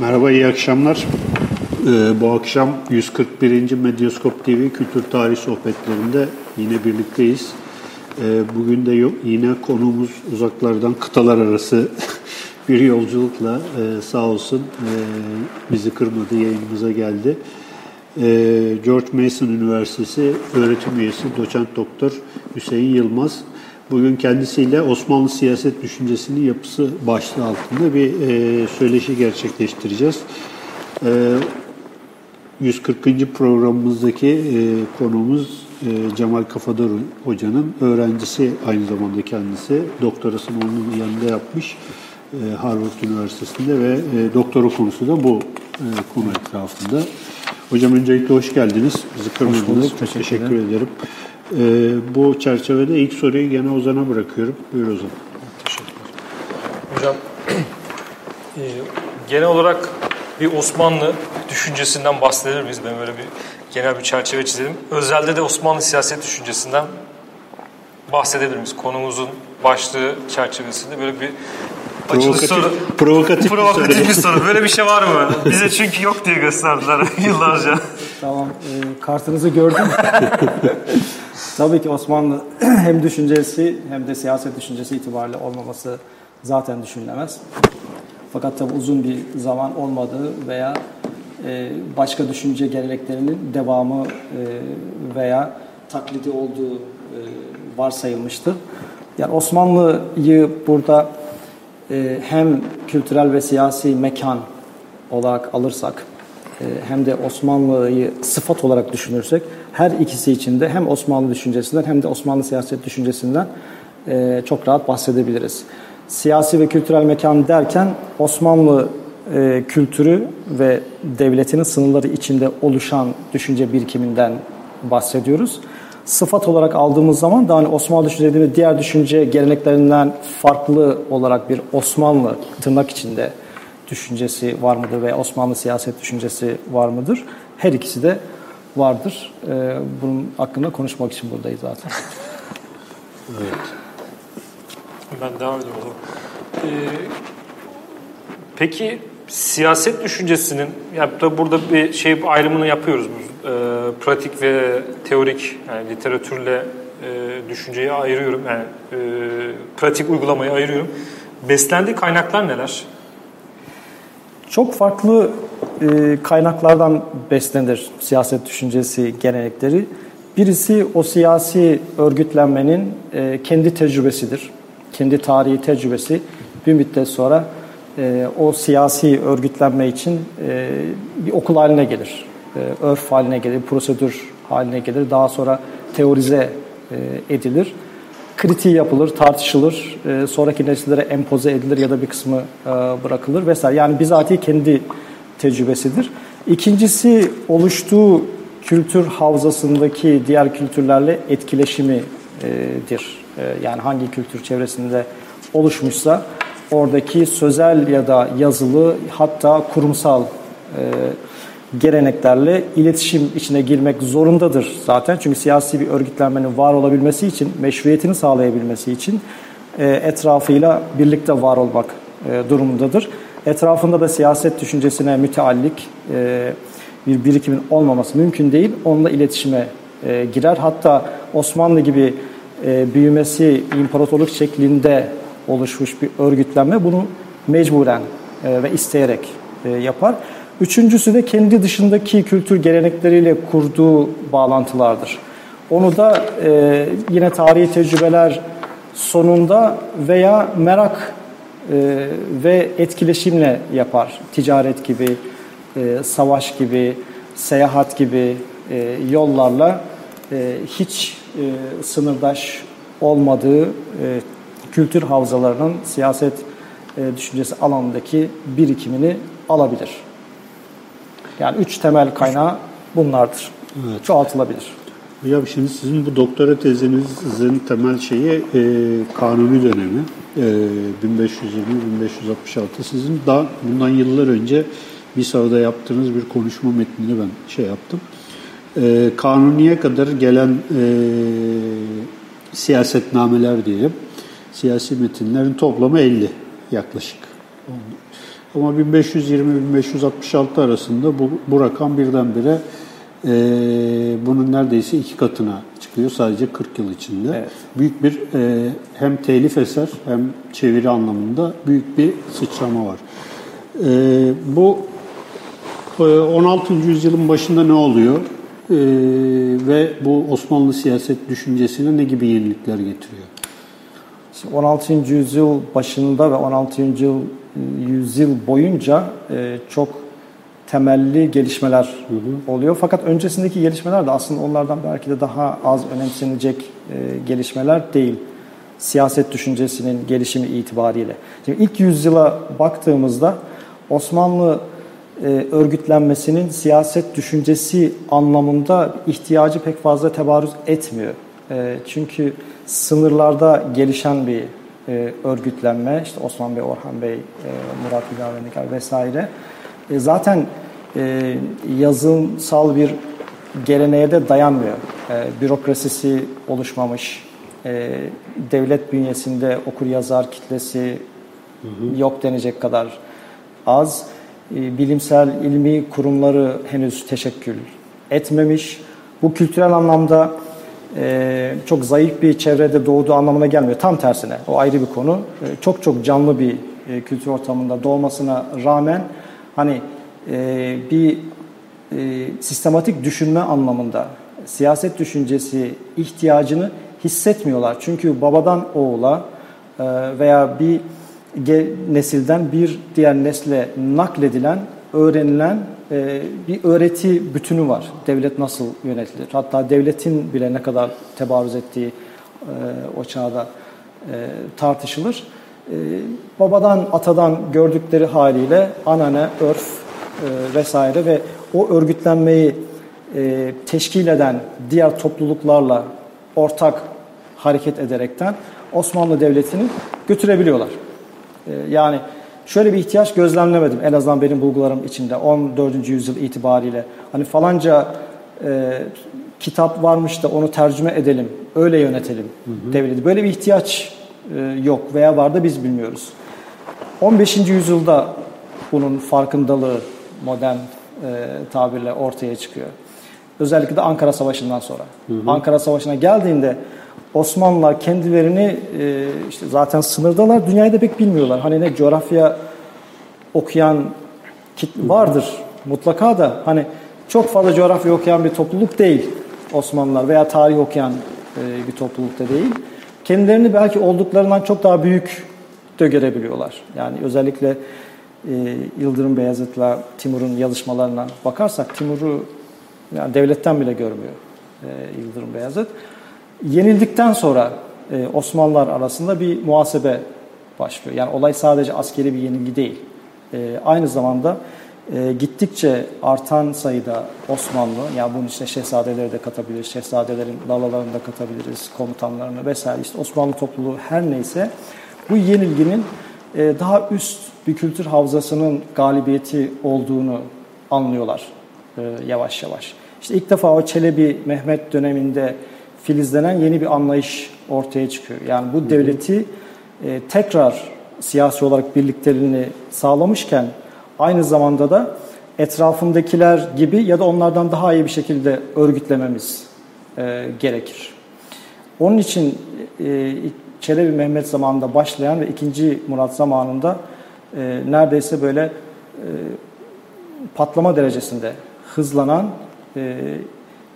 Merhaba, iyi akşamlar. Ee, bu akşam 141. Medyaskop TV Kültür Tarih Sohbetlerinde yine birlikteyiz. Ee, bugün de yine konuğumuz uzaklardan kıtalar arası bir yolculukla e, sağ olsun e, bizi kırmadı, yayınımıza geldi. E, George Mason Üniversitesi öğretim üyesi doçent doktor Hüseyin Yılmaz. Bugün kendisiyle Osmanlı siyaset düşüncesinin yapısı başlığı altında bir e, söyleşi gerçekleştireceğiz. E, 140. programımızdaki e, konuğumuz e, Cemal Kafadar Hoca'nın öğrencisi aynı zamanda kendisi. Doktorasını onun yanında yapmış e, Harvard Üniversitesi'nde ve e, doktora konusu da bu e, konu etrafında. Hocam öncelikle hoş geldiniz. Bizi kırmadınız. Teşekkür, Teşekkür ederim. ederim. E, bu çerçevede ilk soruyu gene Ozan'a bırakıyorum. Buyur Ozan. Teşekkürler. Hocam e, genel olarak bir Osmanlı düşüncesinden bahsedebilir miyiz? Ben böyle bir genel bir çerçeve çizelim. Özelde de Osmanlı siyaset düşüncesinden bahsedebilir miyiz? Konumuzun başlığı çerçevesinde böyle bir Provokatif, soru. Provokatif, provokatif bir soru. Böyle bir şey var mı? Bize çünkü yok diye gösterdiler yıllarca. Tamam. E, kartınızı gördüm. Tabii ki Osmanlı hem düşüncesi hem de siyaset düşüncesi itibariyle olmaması zaten düşünülemez. Fakat tabii uzun bir zaman olmadığı veya e, başka düşünce geleneklerinin devamı e, veya taklidi olduğu e, varsayılmıştı. Yani Osmanlı'yı burada hem kültürel ve siyasi mekan olarak alırsak hem de Osmanlı'yı sıfat olarak düşünürsek her ikisi içinde hem Osmanlı düşüncesinden hem de Osmanlı siyaset düşüncesinden e, çok rahat bahsedebiliriz. Siyasi ve kültürel mekan derken Osmanlı kültürü ve devletinin sınırları içinde oluşan düşünce birikiminden bahsediyoruz sıfat olarak aldığımız zaman da hani Osmanlı düşünce diğer düşünce geleneklerinden farklı olarak bir Osmanlı tırnak içinde düşüncesi var mıdır veya Osmanlı siyaset düşüncesi var mıdır? Her ikisi de vardır. Ee, bunun hakkında konuşmak için buradayız zaten. evet. Ben devam ediyorum Ee, peki siyaset düşüncesinin, yani burada bir şey ayrımını yapıyoruz e, pratik ve teorik yani literatürle e, düşünceyi ayırıyorum. Yani e, pratik uygulamayı ayırıyorum. Beslendiği kaynaklar neler? Çok farklı e, kaynaklardan beslenir siyaset düşüncesi gelenekleri. Birisi o siyasi örgütlenmenin e, kendi tecrübesidir. Kendi tarihi tecrübesi bir müddet sonra e, o siyasi örgütlenme için e, bir okul haline gelir. E, örf haline gelir, prosedür haline gelir. Daha sonra teorize e, edilir. Kritiği yapılır, tartışılır, e, sonraki nesillere empoze edilir ya da bir kısmı bırakılır vesaire. Yani bizatihi kendi tecrübesidir. İkincisi oluştuğu kültür havzasındaki diğer kültürlerle etkileşimidir. Yani hangi kültür çevresinde oluşmuşsa oradaki sözel ya da yazılı hatta kurumsal geleneklerle iletişim içine girmek zorundadır zaten. Çünkü siyasi bir örgütlenmenin var olabilmesi için, meşruiyetini sağlayabilmesi için e, etrafıyla birlikte var olmak e, durumundadır. Etrafında da siyaset düşüncesine müteallik e, bir birikimin olmaması mümkün değil. Onunla iletişime girer. Hatta Osmanlı gibi büyümesi imparatorluk şeklinde oluşmuş bir örgütlenme bunu mecburen ve isteyerek yapar. Üçüncüsü de kendi dışındaki kültür gelenekleriyle kurduğu bağlantılardır. Onu da e, yine tarihi tecrübeler sonunda veya merak e, ve etkileşimle yapar. Ticaret gibi, e, savaş gibi, seyahat gibi e, yollarla e, hiç e, sınırdaş olmadığı e, kültür havzalarının siyaset e, düşüncesi alanındaki birikimini alabilir. Yani üç temel kaynağı bunlardır. Evet. Çoğaltılabilir. Hocam şimdi sizin bu doktora tezinizin temel şeyi e, kanuni dönemi. E, 1520-1566 sizin daha bundan yıllar önce bir sırada yaptığınız bir konuşma metnini ben şey yaptım. E, kanuniye kadar gelen e, siyasetnameler diyelim. Siyasi metinlerin toplamı 50 yaklaşık. Ama 1520-1566 arasında bu, bu rakam birdenbire e, bunun neredeyse iki katına çıkıyor sadece 40 yıl içinde. Evet. Büyük bir e, hem telif eser hem çeviri anlamında büyük bir sıçrama var. E, bu e, 16. yüzyılın başında ne oluyor? E, ve bu Osmanlı siyaset düşüncesine ne gibi yenilikler getiriyor? Şimdi 16. yüzyıl başında ve 16. Yüzyıl, yüzyıl boyunca e, çok temelli gelişmeler oluyor. Fakat öncesindeki gelişmeler de aslında onlardan belki de daha az önemsenecek e, gelişmeler değil. Siyaset düşüncesinin gelişimi itibariyle. Şimdi ilk yüzyıla baktığımızda Osmanlı e, örgütlenmesinin siyaset düşüncesi anlamında ihtiyacı pek fazla tebarüz etmiyor. E, çünkü sınırlarda gelişen bir e, örgütlenme, işte Osman Bey, Orhan Bey, e, Murat Hüdavendigar vesaire. E, zaten e, yazımsal bir geleneğe de dayanmıyor. E, bürokrasisi oluşmamış, e, devlet bünyesinde okur yazar kitlesi yok denecek kadar az. E, bilimsel ilmi kurumları henüz teşekkül etmemiş. Bu kültürel anlamda e, çok zayıf bir çevrede doğduğu anlamına gelmiyor. Tam tersine o ayrı bir konu. E, çok çok canlı bir e, kültür ortamında doğmasına rağmen hani e, bir e, sistematik düşünme anlamında siyaset düşüncesi ihtiyacını hissetmiyorlar. Çünkü babadan oğula e, veya bir nesilden bir diğer nesle nakledilen, öğrenilen bir öğreti bütünü var. Devlet nasıl yönetilir? Hatta devletin bile ne kadar tebarüz ettiği e, o çağda e, tartışılır. Babadan, atadan gördükleri haliyle anane, örf vesaire ve o örgütlenmeyi teşkil eden diğer topluluklarla ortak hareket ederekten Osmanlı Devleti'ni götürebiliyorlar. Yani şöyle bir ihtiyaç gözlemlemedim en azından benim bulgularım içinde 14. yüzyıl itibariyle. Hani falanca e, kitap varmış da onu tercüme edelim, öyle yönetelim hı hı. devleti. Böyle bir ihtiyaç e, yok veya var da biz bilmiyoruz. 15. yüzyılda bunun farkındalığı modern e, tabirle ortaya çıkıyor. Özellikle de Ankara Savaşı'ndan sonra. Hı hı. Ankara Savaşı'na geldiğinde Osmanlılar kendilerini e, işte zaten sınırdalar, dünyayı da pek bilmiyorlar. Hani ne coğrafya okuyan vardır mutlaka da hani çok fazla coğrafya okuyan bir topluluk değil Osmanlılar veya tarih okuyan e, bir toplulukta değil. Kendilerini belki olduklarından çok daha büyük de görebiliyorlar. Yani özellikle e, Yıldırım Beyazıt'la Timur'un yazışmalarına bakarsak Timur'u yani devletten bile görmüyor e, Yıldırım Beyazıt. Yenildikten sonra e, Osmanlılar arasında bir muhasebe başlıyor. Yani olay sadece askeri bir yenilgi değil. E, aynı zamanda e, gittikçe artan sayıda Osmanlı, yani bunun işte şehzadeleri de katabiliriz, şehzadelerin lalalarını da katabiliriz, komutanlarını vesaire işte Osmanlı topluluğu her neyse bu yenilginin e, daha üst bir kültür havzasının galibiyeti olduğunu anlıyorlar e, yavaş yavaş. İşte ilk defa o Çelebi Mehmet döneminde filizlenen yeni bir anlayış ortaya çıkıyor. Yani bu devleti e, tekrar siyasi olarak birlikteliğini sağlamışken aynı zamanda da etrafındakiler gibi ya da onlardan daha iyi bir şekilde örgütlememiz e, gerekir. Onun için e, Çelebi Mehmet zamanında başlayan ve 2. Murat zamanında e, neredeyse böyle e, patlama derecesinde hızlanan e,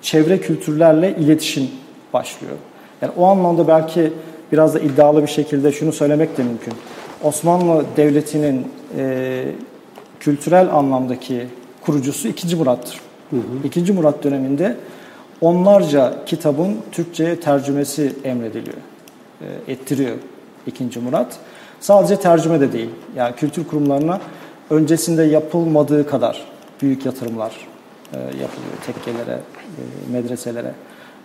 çevre kültürlerle iletişim başlıyor. Yani o anlamda belki biraz da iddialı bir şekilde şunu söylemek de mümkün. Osmanlı Devleti'nin e, kültürel anlamdaki kurucusu 2. Murat'tır. Hı hı. 2. Murat döneminde onlarca kitabın Türkçe'ye tercümesi emrediliyor, e, ettiriyor 2. Murat. Sadece tercüme de değil, yani kültür kurumlarına öncesinde yapılmadığı kadar büyük yatırımlar e, yapılıyor tekkelere, e, medreselere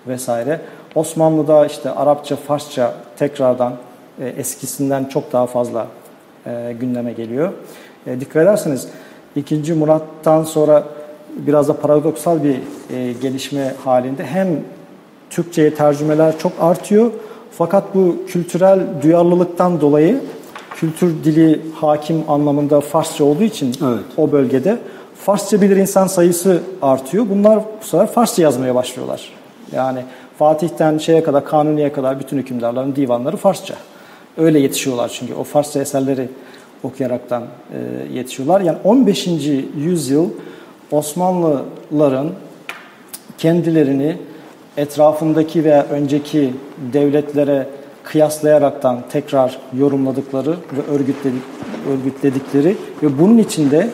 vesaire. Osmanlı'da işte Arapça, Farsça tekrardan e, eskisinden çok daha fazla e, gündeme geliyor. E, dikkat ederseniz 2. Murat'tan sonra biraz da paradoksal bir e, gelişme halinde hem Türkçe'ye tercümeler çok artıyor fakat bu kültürel duyarlılıktan dolayı kültür dili hakim anlamında Farsça olduğu için Evet. o bölgede Farsça bilir insan sayısı artıyor. Bunlar bu sefer Farsça yazmaya başlıyorlar. Yani Fatih'ten şeye kadar, Kanuni'ye kadar bütün hükümdarların divanları Farsça. Öyle yetişiyorlar çünkü o Farsça eserleri okuyaraktan e, yetişiyorlar. Yani 15. yüzyıl Osmanlıların kendilerini etrafındaki veya önceki devletlere kıyaslayaraktan tekrar yorumladıkları ve örgütledik, örgütledikleri ve bunun içinde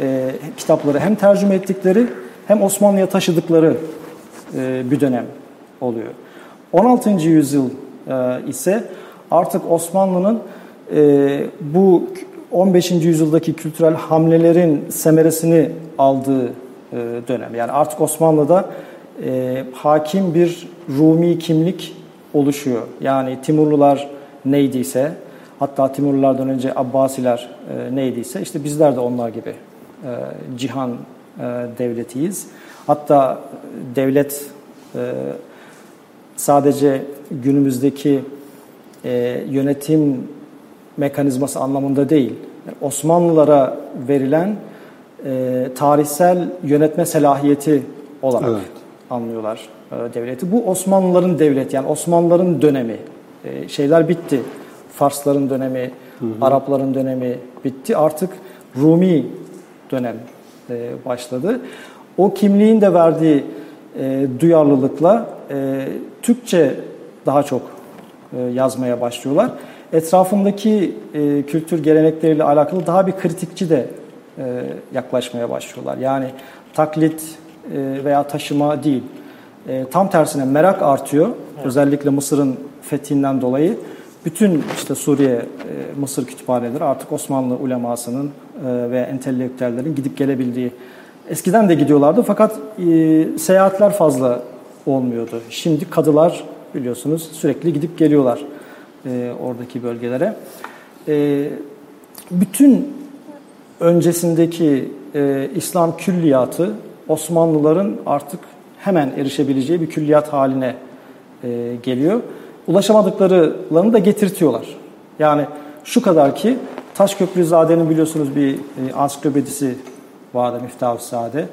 e, kitapları hem tercüme ettikleri hem Osmanlı'ya taşıdıkları e, bir dönem oluyor. 16. yüzyıl e, ise artık Osmanlı'nın e, bu 15. yüzyıldaki kültürel hamlelerin semeresini aldığı dönem. Yani artık Osmanlı'da hakim bir Rumi kimlik oluşuyor. Yani Timurlular neydiyse, hatta Timurlulardan önce Abbasiler neydiyse, işte bizler de onlar gibi cihan devletiyiz. Hatta devlet e, sadece günümüzdeki e, yönetim mekanizması anlamında değil, yani Osmanlılara verilen e, tarihsel yönetme selahiyeti olarak Evet. anlıyorlar e, devleti. Bu Osmanlıların devleti yani Osmanlıların dönemi. E, şeyler bitti. Farsların dönemi, Arapların dönemi bitti. Artık Rumi dönem e, başladı. O kimliğin de verdiği e, duyarlılıkla e, Türkçe daha çok e, yazmaya başlıyorlar. Etrafındaki e, kültür gelenekleriyle alakalı daha bir kritikçi de e, yaklaşmaya başlıyorlar. Yani taklit e, veya taşıma değil. E, tam tersine merak artıyor. Özellikle Mısır'ın fethinden dolayı. Bütün işte Suriye, e, Mısır kütüphaneleri artık Osmanlı ulemasının e, ve entelektüellerin gidip gelebildiği. Eskiden de gidiyorlardı fakat e, seyahatler fazla olmuyordu. Şimdi kadılar biliyorsunuz sürekli gidip geliyorlar e, oradaki bölgelere. E, bütün öncesindeki e, İslam külliyatı Osmanlıların artık hemen erişebileceği bir külliyat haline e, geliyor. Ulaşamadıklarını da getirtiyorlar. Yani şu kadar ki Taşköprüzade'nin biliyorsunuz bir e, ansiklopedisi vardı Miftah Sade.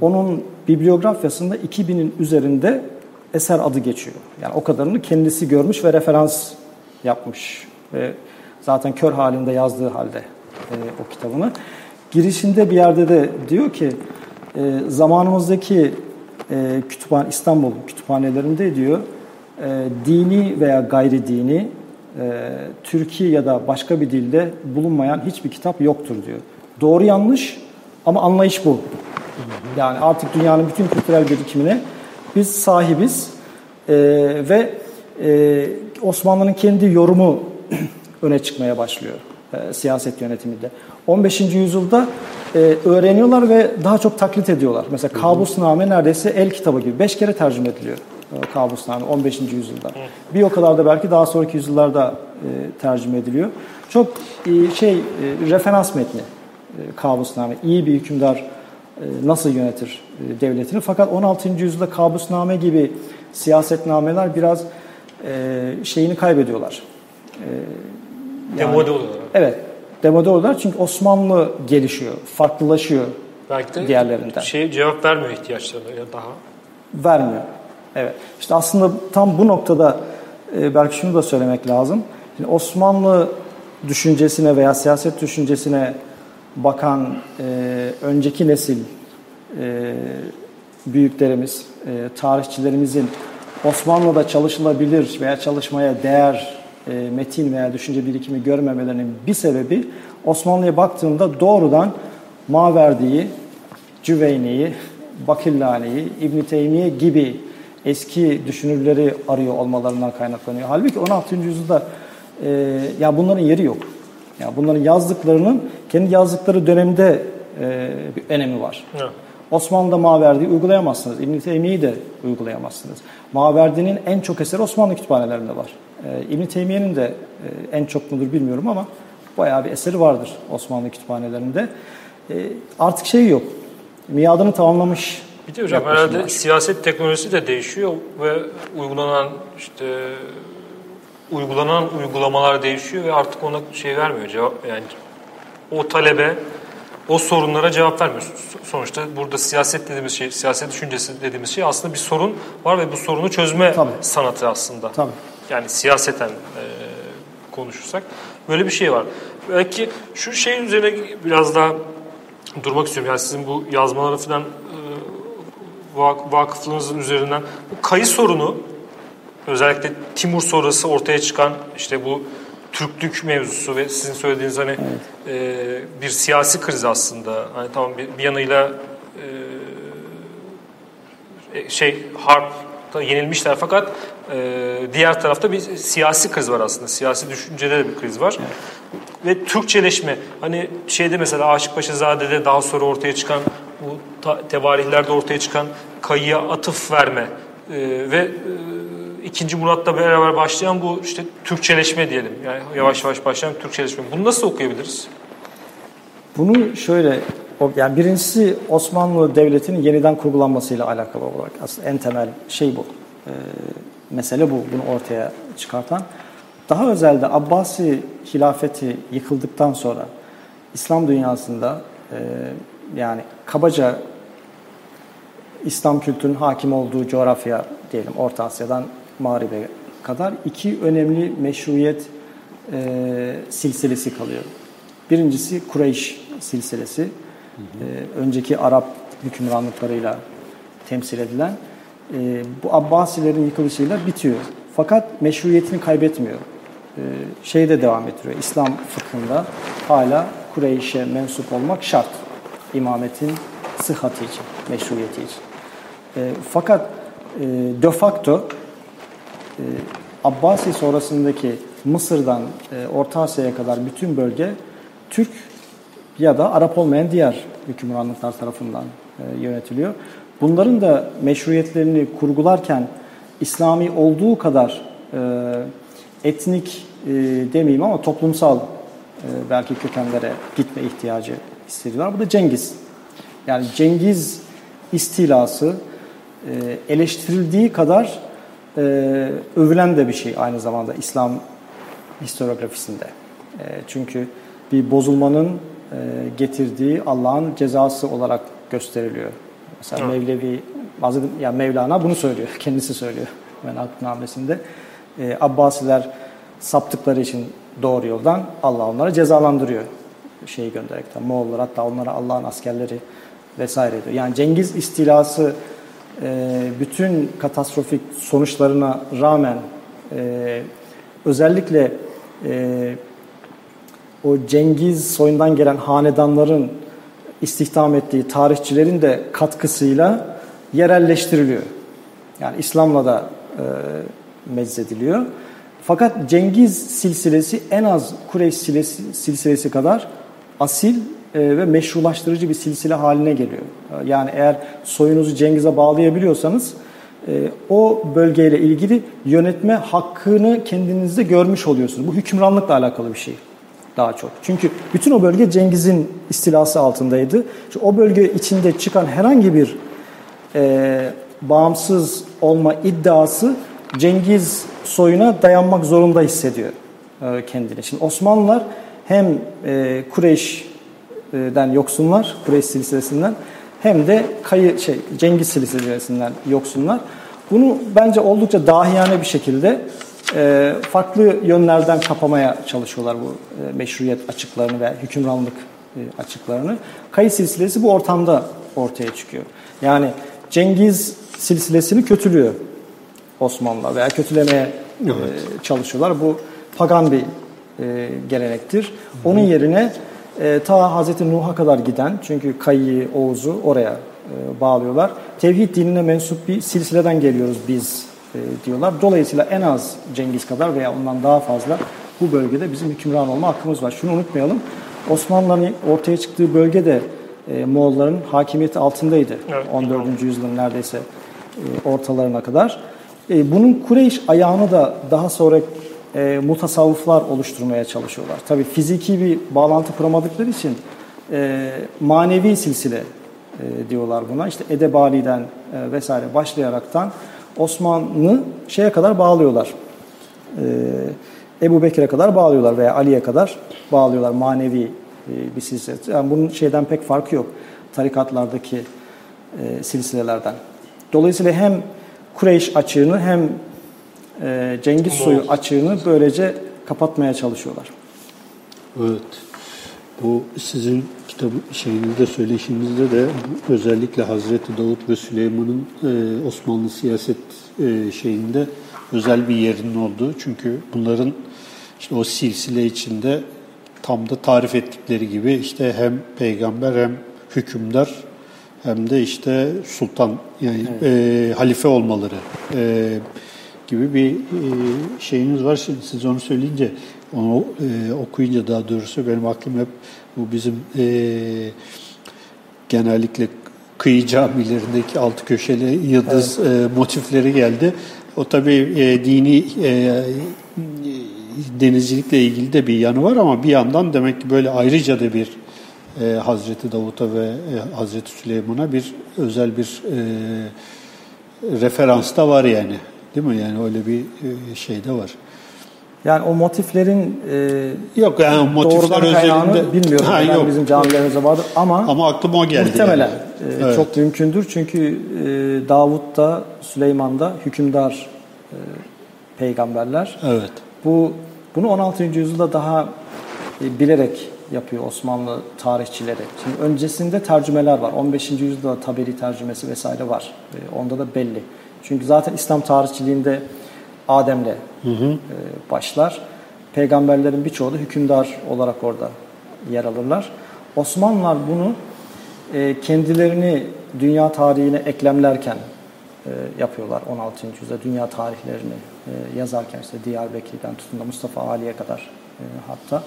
Onun bibliografyasında 2000'in üzerinde eser adı geçiyor. Yani o kadarını kendisi görmüş ve referans yapmış. Ve zaten kör halinde yazdığı halde e, o kitabını. Girişinde bir yerde de diyor ki e, zamanımızdaki e, kütüphane İstanbul kütüphanelerinde diyor e, dini veya gayri dini e, Türkiye ya da başka bir dilde bulunmayan hiçbir kitap yoktur diyor. Doğru yanlış ama anlayış bu. Yani artık dünyanın bütün kültürel birikimine biz sahibiz e, ve e, Osmanlı'nın kendi yorumu öne çıkmaya başlıyor e, siyaset yönetiminde. 15. yüzyılda e, öğreniyorlar ve daha çok taklit ediyorlar. Mesela Kabusname neredeyse el kitabı gibi. Beş kere tercüme ediliyor e, Kabusname 15. yüzyılda. Bir o kadar da belki daha sonraki yüzyıllarda e, tercüme ediliyor. Çok e, şey e, referans metni Kabusname. İyi bir hükümdar e, nasıl yönetir e, devletini. Fakat 16. yüzyılda Kabusname gibi siyasetnameler biraz e, şeyini kaybediyorlar. Demode oluyorlar. Evet. Demode oluyorlar çünkü Osmanlı gelişiyor, farklılaşıyor Belki de diğerlerinden. şey cevap vermiyor ihtiyaçlarına ya daha. vermiyor. Evet. İşte aslında tam bu noktada e, belki şunu da söylemek lazım. Şimdi Osmanlı düşüncesine veya siyaset düşüncesine bakan e, önceki nesil e, büyüklerimiz, e, tarihçilerimizin Osmanlı'da çalışılabilir veya çalışmaya değer e, metin veya düşünce birikimi görmemelerinin bir sebebi Osmanlı'ya baktığında doğrudan Maverdi'yi, Cüveyni'yi, Bakillani'yi, İbn Teymiye gibi eski düşünürleri arıyor olmalarından kaynaklanıyor. Halbuki 16. yüzyılda e, ya bunların yeri yok. Ya bunların yazdıklarının kendi yazdıkları dönemde e, bir önemi var. Evet. Osmanlı'da Maverdi'yi uygulayamazsınız. İbn Teymiye'yi de uygulayamazsınız. Maverdi'nin en çok eseri Osmanlı kütüphanelerinde var. E, İbn Teymiye'nin de e, en çok mudur bilmiyorum ama bayağı bir eseri vardır Osmanlı kütüphanelerinde. E, artık şey yok. Miadını tamamlamış. Bir de hocam herhalde var. siyaset teknolojisi de değişiyor ve uygulanan işte uygulanan uygulamalar değişiyor ve artık ona şey vermiyor cevap yani o talebe o sorunlara cevap vermiyor. Sonuçta burada siyaset dediğimiz şey, siyaset düşüncesi dediğimiz şey aslında bir sorun var ve bu sorunu çözme Tabii. sanatı aslında. Tabii. Yani siyaseten e, konuşursak böyle bir şey var. Belki şu şey üzerine biraz daha durmak istiyorum. Yani sizin bu yazmaları falan e, vak- vakıflığınızın üzerinden bu kayı sorunu özellikle Timur sonrası ortaya çıkan işte bu Türklük mevzusu ve sizin söylediğiniz hani e, bir siyasi kriz aslında. Hani tamam bir, bir yanıyla e, şey harpta yenilmişler fakat e, diğer tarafta bir siyasi kriz var aslında. Siyasi düşüncede de bir kriz var. Ve Türkçeleşme hani şeyde mesela Aşık Paşazade'de daha sonra ortaya çıkan bu tevarihlerde ortaya çıkan kayıya atıf verme e, ve e, ikinci Murat'la beraber başlayan bu işte Türkçeleşme diyelim. Yani yavaş yavaş başlayan Türkçeleşme. Bunu nasıl okuyabiliriz? Bunu şöyle, yani birincisi Osmanlı Devleti'nin yeniden kurgulanmasıyla alakalı olarak aslında en temel şey bu. Ee, mesele bu, bunu ortaya çıkartan. Daha özelde Abbasi hilafeti yıkıldıktan sonra İslam dünyasında e, yani kabaca İslam kültürünün hakim olduğu coğrafya diyelim Orta Asya'dan Mağrib'e kadar iki önemli meşruiyet e, silsilesi kalıyor. Birincisi Kureyş silsilesi. E, önceki Arap hükümranlıklarıyla temsil edilen e, bu Abbasilerin yıkılışıyla bitiyor. Fakat meşruiyetini kaybetmiyor. E, şeyde devam ettiriyor. İslam fıkhında hala Kureyş'e mensup olmak şart. İmametin sıhhati için, meşruiyeti için. E, fakat e, de facto e, Abbasi sonrasındaki Mısır'dan e, Orta Asya'ya kadar bütün bölge Türk ya da Arap olmayan diğer hükümranlıklar tarafından e, yönetiliyor. Bunların da meşruiyetlerini kurgularken İslami olduğu kadar e, etnik e, demeyeyim ama toplumsal e, belki kökenlere gitme ihtiyacı hissediyorlar. Bu da Cengiz. Yani Cengiz istilası eleştirildiği kadar e, övülen de bir şey aynı zamanda İslam historiografisinde. E, çünkü bir bozulmanın e, getirdiği Allah'ın cezası olarak gösteriliyor. Mesela Evet. Mevlevi, yani Mevlana bunu söylüyor, kendisi söylüyor Menaknamesinde. E, Abbasiler saptıkları için doğru yoldan Allah onları cezalandırıyor şeyi gönderekten. Moğollar hatta onlara Allah'ın askerleri vesaire diyor. Yani Cengiz istilası bütün katastrofik sonuçlarına rağmen e, özellikle e, o Cengiz soyundan gelen hanedanların istihdam ettiği tarihçilerin de katkısıyla yerelleştiriliyor. Yani İslam'la da e. Fakat Cengiz silsilesi en az Kureyş silsilesi, kadar asil ve meşrulaştırıcı bir silsile haline geliyor. E, Yani eğer soyunuzu Cengiz'e bağlayabiliyorsanız e, o bölgeyle ilgili yönetme hakkını kendinizde görmüş oluyorsunuz. Bu hükümranlıkla alakalı bir şey daha çok. Çünkü bütün o bölge Cengiz'in istilası altındaydı. İşte o bölge içinde çıkan herhangi bir e, bağımsız olma iddiası Cengiz soyuna dayanmak zorunda hissediyor e, kendini. Şimdi Osmanlılar hem e, Kureyş'den yoksunlar, Kureyş silsilesinden hem de Kayı şey Cengiz silsilesinden yoksunlar. Bunu bence oldukça dahiyane bir şekilde e, farklı yönlerden kapamaya çalışıyorlar bu e, meşruiyet açıklarını ve hükümranlık e, açıklarını. Kayı silsilesi bu ortamda ortaya çıkıyor. Yani Cengiz silsilesini kötülüyor Osmanlılar veya kötülemeye e, çalışıyorlar. Bu pagan bir e, gelenektir. Onun yerine e, ta Hazreti Nuh'a kadar giden çünkü Kayı, Oğuz'u oraya e, bağlıyorlar. Tevhid dinine mensup bir silsileden geliyoruz biz e, diyorlar. Dolayısıyla en az Cengiz kadar veya ondan daha fazla bu bölgede bizim hükümran olma hakkımız var. Şunu unutmayalım. Osmanlıların ortaya çıktığı bölge de e, Moğolların hakimiyeti altındaydı. Evet, 14. yüzyılın neredeyse e, ortalarına kadar. E, bunun Kureyş ayağını da daha sonra e, mutasavvıflar oluşturmaya çalışıyorlar. Tabii fiziki bir bağlantı kuramadıkları için e, manevi silsile e, diyorlar buna. İşte Edebali'den e, vesaire başlayaraktan Osmanlı şeye kadar bağlıyorlar. e, Ebu Bekir'e kadar bağlıyorlar veya Ali'ye kadar bağlıyorlar manevi e, bir silsile. Yani bunun şeyden pek farkı yok tarikatlardaki e, silsilelerden. Dolayısıyla hem Kureyş açığını hem e, Cengiz soyu açığını böylece kapatmaya çalışıyorlar. Evet. Bu sizin kitabı şeyinizde söyleşinizde de özellikle Hazreti Davut ve Süleyman'ın e, Osmanlı siyaset e, şeyinde özel bir yerinin olduğu. Çünkü bunların işte o silsile içinde tam da tarif ettikleri gibi işte hem peygamber hem hükümdar hem de işte sultan yani evet. e, halife olmaları e, gibi bir e, şeyiniz var. Şimdi siz onu söyleyince onu e, okuyunca daha doğrusu benim aklım hep bu bizim e, genellikle kıyı camilerindeki altı köşeli yıldız evet. motifleri geldi. O tabii dini denizcilikle ilgili de bir yanı var ama bir yandan demek ki böyle ayrıca da bir e, Hazreti Davut'a ve e, Hazreti Süleyman'a bir özel bir e, referans da var yani. Değil mi? Yani öyle bir e, şey de var. Yani o motiflerin e, yok yani motifler özelinde bilmiyorum. Ha, yani yok. Bizim camilerimizde vardır ama ama aklıma o geldi. Muhtemelen yani. e, evet. çok mümkündür çünkü e, Davut da Süleyman da hükümdar e, peygamberler. Evet. Bu bunu 16. yüzyılda daha e, bilerek yapıyor Osmanlı tarihçileri. Şimdi öncesinde tercümeler var. 15. yüzyılda Taberi tercümesi vesaire var. E, onda da belli. Çünkü zaten İslam tarihçiliğinde Adem'le hı hı. E, başlar. Peygamberlerin birçoğu da hükümdar olarak orada yer alırlar. Osmanlılar bunu e, kendilerini dünya tarihine eklemlerken e, yapıyorlar 16. yüzyılda dünya tarihlerini yazarken işte Diyarbakır'dan tutun da Mustafa Ali'ye kadar hatta.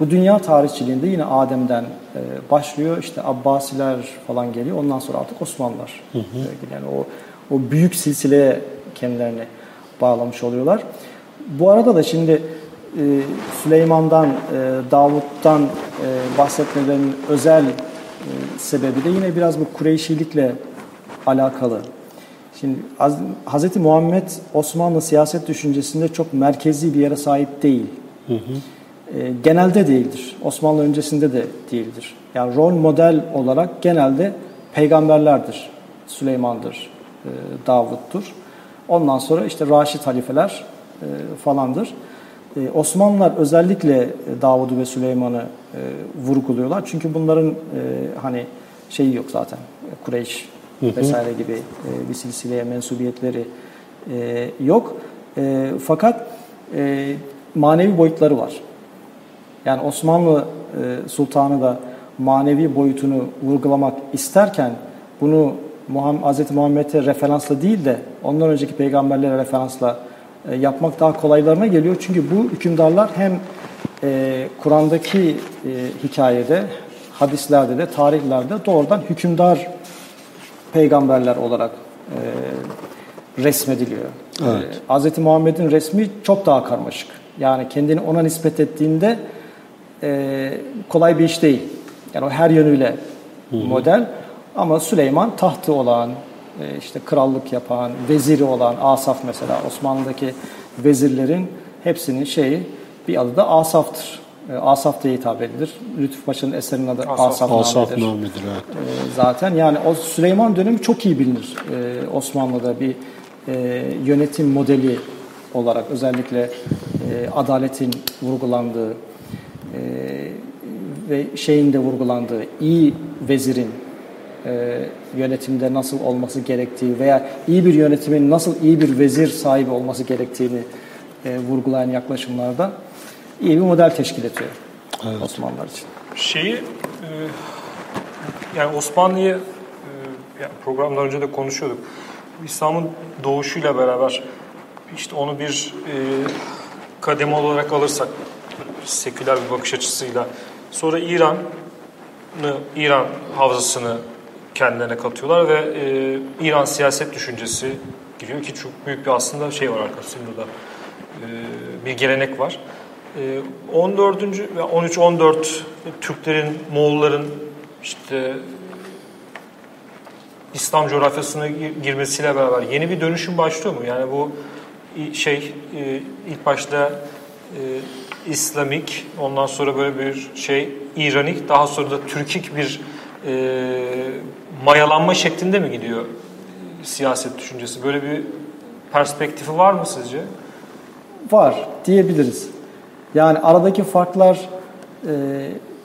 Bu dünya tarihçiliğinde yine Adem'den başlıyor. işte Abbasiler falan geliyor. Ondan sonra artık Osmanlılar. Hı hı. Yani o o büyük silsileye kendilerini bağlamış oluyorlar. Bu arada da şimdi e, Süleyman'dan, e, Davut'tan e, bahsetmelerinin özel e, sebebi de yine biraz bu Kureyşilikle alakalı. Şimdi Hz. Muhammed Osmanlı siyaset düşüncesinde çok merkezi bir yere sahip değil. Hı hı. E, genelde değildir. Osmanlı öncesinde de değildir. Yani rol model olarak genelde peygamberlerdir. Süleyman'dır, e, Davut'tur. Ondan sonra işte Raşid halifeler e, falandır. E, Osmanlılar özellikle Davud'u ve Süleyman'ı vurguluyorlar. Çünkü bunların hani şeyi yok zaten. Kureyş vesaire gibi bir silsileye mensubiyetleri yok. Fakat manevi boyutları var. Yani Osmanlı sultanı da manevi boyutunu vurgulamak isterken bunu Muhammed, Hz. Muhammed'e referansla değil de ondan önceki peygamberlere referansla e, yapmak daha kolaylarına geliyor. Çünkü bu hükümdarlar hem e, Kur'an'daki e, hikayede, hadislerde de, tarihlerde doğrudan hükümdar peygamberler olarak e, resmediliyor. Evet. E, Hz. Muhammed'in resmi çok daha karmaşık. Yani kendini ona nispet ettiğinde e, kolay bir iş değil. Yani o her yönüyle Hı-hı. model. Ama Süleyman tahtı olan, e, işte krallık yapan, veziri olan Asaf mesela Osmanlı'daki vezirlerin hepsinin şeyi bir adı da Asaf'tır. E, Asaf diye hitap edilir. Lütfü Paşa'nın eserinin adı Asaf, Asaf, Asaf namedir. evet. E, zaten yani o Süleyman dönemi çok iyi bilinir Osmanlı'da bir yönetim modeli olarak özellikle adaletin vurgulandığı ve şeyin de vurgulandığı iyi vezirin e, yönetimde nasıl olması gerektiği veya iyi bir yönetimin nasıl iyi bir vezir sahibi olması gerektiğini e, vurgulayan yaklaşımlarda iyi bir model teşkil ediyor evet. Osmanlılar için. Şeyi e, yani Osmanlı'yı e, yani programdan önce de konuşuyorduk. İslam'ın doğuşuyla beraber işte onu bir e, kademe olarak alırsak seküler bir bakış açısıyla sonra İran'ı İran havzasını kendilerine katıyorlar ve e, İran siyaset düşüncesi giriyor ki çok büyük bir aslında şey var arkasında da e, bir gelenek var. E, 14. ve 13-14 Türklerin, Moğolların işte İslam coğrafyasına girmesiyle beraber yeni bir dönüşüm başlıyor mu? Yani bu şey e, ilk başta e, İslamik, ondan sonra böyle bir şey İranik, daha sonra da Türkik bir e, mayalanma şeklinde mi gidiyor siyaset düşüncesi? Böyle bir perspektifi var mı sizce? Var diyebiliriz. Yani aradaki farklar e,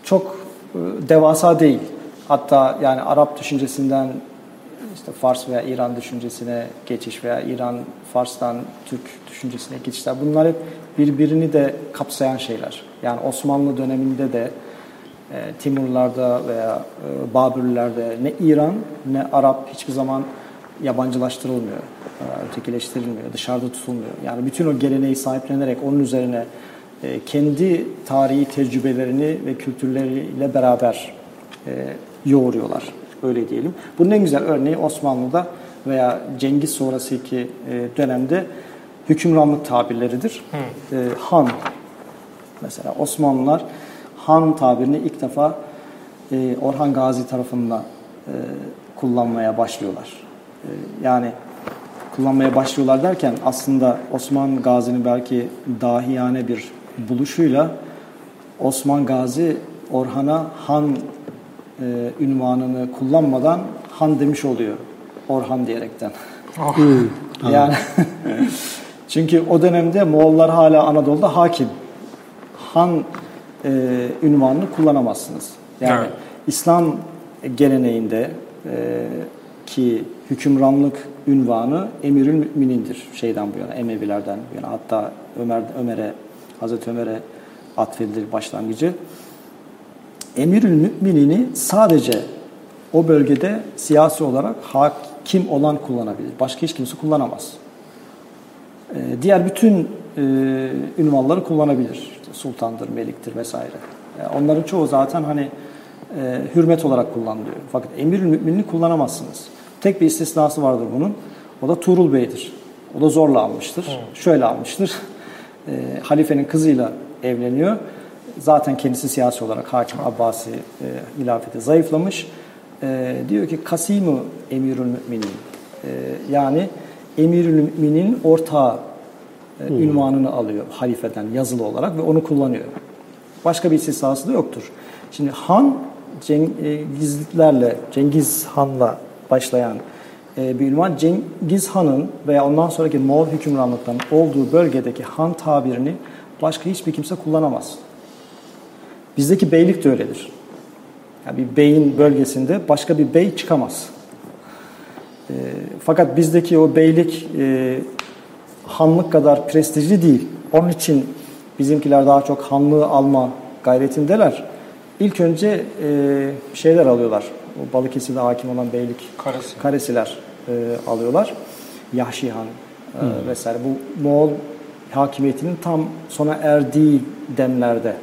çok e, devasa değil. Hatta yani Arap düşüncesinden işte Fars veya İran düşüncesine geçiş veya İran Fars'tan Türk düşüncesine geçişler bunlar hep birbirini de kapsayan şeyler. Yani Osmanlı döneminde de Timurlarda veya e, Babürlerde ne İran ne Arap hiçbir zaman yabancılaştırılmıyor, e, ötekileştirilmiyor, dışarıda tutulmuyor. Yani bütün o geleneği sahiplenerek onun üzerine e, kendi tarihi tecrübelerini ve kültürleriyle beraber e, yoğuruyorlar. Öyle diyelim. Bunun en güzel örneği Osmanlı'da veya Cengiz sonrasındaki dönemde hükümranlık tabirleridir. Hmm. Han mesela Osmanlılar Han tabirini ilk defa Orhan Gazi tarafından kullanmaya başlıyorlar. Yani kullanmaya başlıyorlar derken aslında Osman Gazi'nin belki dahiyane bir buluşuyla Osman Gazi Orhan'a Han e, ünvanını kullanmadan Han demiş oluyor. Orhan diyerekten. Oh. yani çünkü o dönemde Moğollar hala Anadolu'da hakim. Han e, ünvanını kullanamazsınız. Yani evet. İslam geleneğinde e, ki hükümranlık ünvanı emirül müminindir şeyden bu yana, Emevilerden bu yana. Hatta Ömer Ömer'e Hazreti Ömer'e atfedilir başlangıcı. Emirül müminini sadece o bölgede siyasi olarak hakim olan kullanabilir. Başka hiç kimse kullanamaz. Ee, diğer bütün e, ünvanları kullanabilir. Sultandır, meliktir vesaire. Yani onların çoğu zaten hani e, hürmet olarak kullanılıyor. Fakat emirül müminini kullanamazsınız. Tek bir istisnası vardır bunun. O da Tuğrul Bey'dir. O da zorla almıştır. Hmm. Şöyle almıştır e, halifenin kızıyla evleniyor. Zaten kendisi siyasi olarak Hakim Abbasi e, hilafeti zayıflamış. E, diyor ki Kasimu Emirül Müminin. E, yani Emirül Müminin ortağı e, ünvanını alıyor halifeden yazılı olarak ve onu kullanıyor. Başka bir istisnası da yoktur. Şimdi Han Cengizlerle, Cengiz Han'la başlayan e, bir ünvan Cengiz Han'ın veya ondan sonraki Moğol hükümranlıktan olduğu bölgedeki han tabirini başka hiçbir kimse kullanamaz. Bizdeki beylik de öyledir. Yani bir beyin bölgesinde başka bir bey çıkamaz. E, fakat bizdeki o beylik e, hanlık kadar prestijli değil. Onun için bizimkiler daha çok hanlığı alma gayretindeler. İlk önce e, şeyler alıyorlar. O Balıkesir'de hakim olan beylik Karesi. karesiler e, alıyorlar. Yahşi Han e, hmm. vesaire. Bu Moğol hakimiyetinin tam sona erdiği demlerde.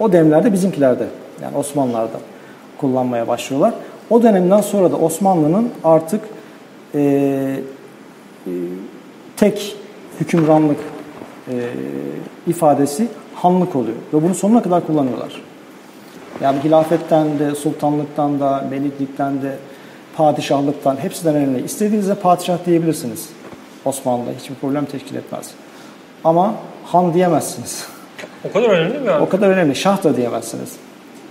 O demlerde bizimkilerde yani Osmanlılar'da kullanmaya başlıyorlar. O dönemden sonra da Osmanlı'nın artık e, e, tek hükümranlık e, ifadesi hanlık oluyor. Ve bunu sonuna kadar kullanıyorlar. Yani hilafetten de, sultanlıktan da, meliklikten de, padişahlıktan, hepsinden önemli. İstediğinizde padişah diyebilirsiniz Osmanlı'da. Hiçbir problem teşkil etmez. Ama han diyemezsiniz. O kadar önemli mi yani? O kadar önemli. Şah da diyemezsiniz.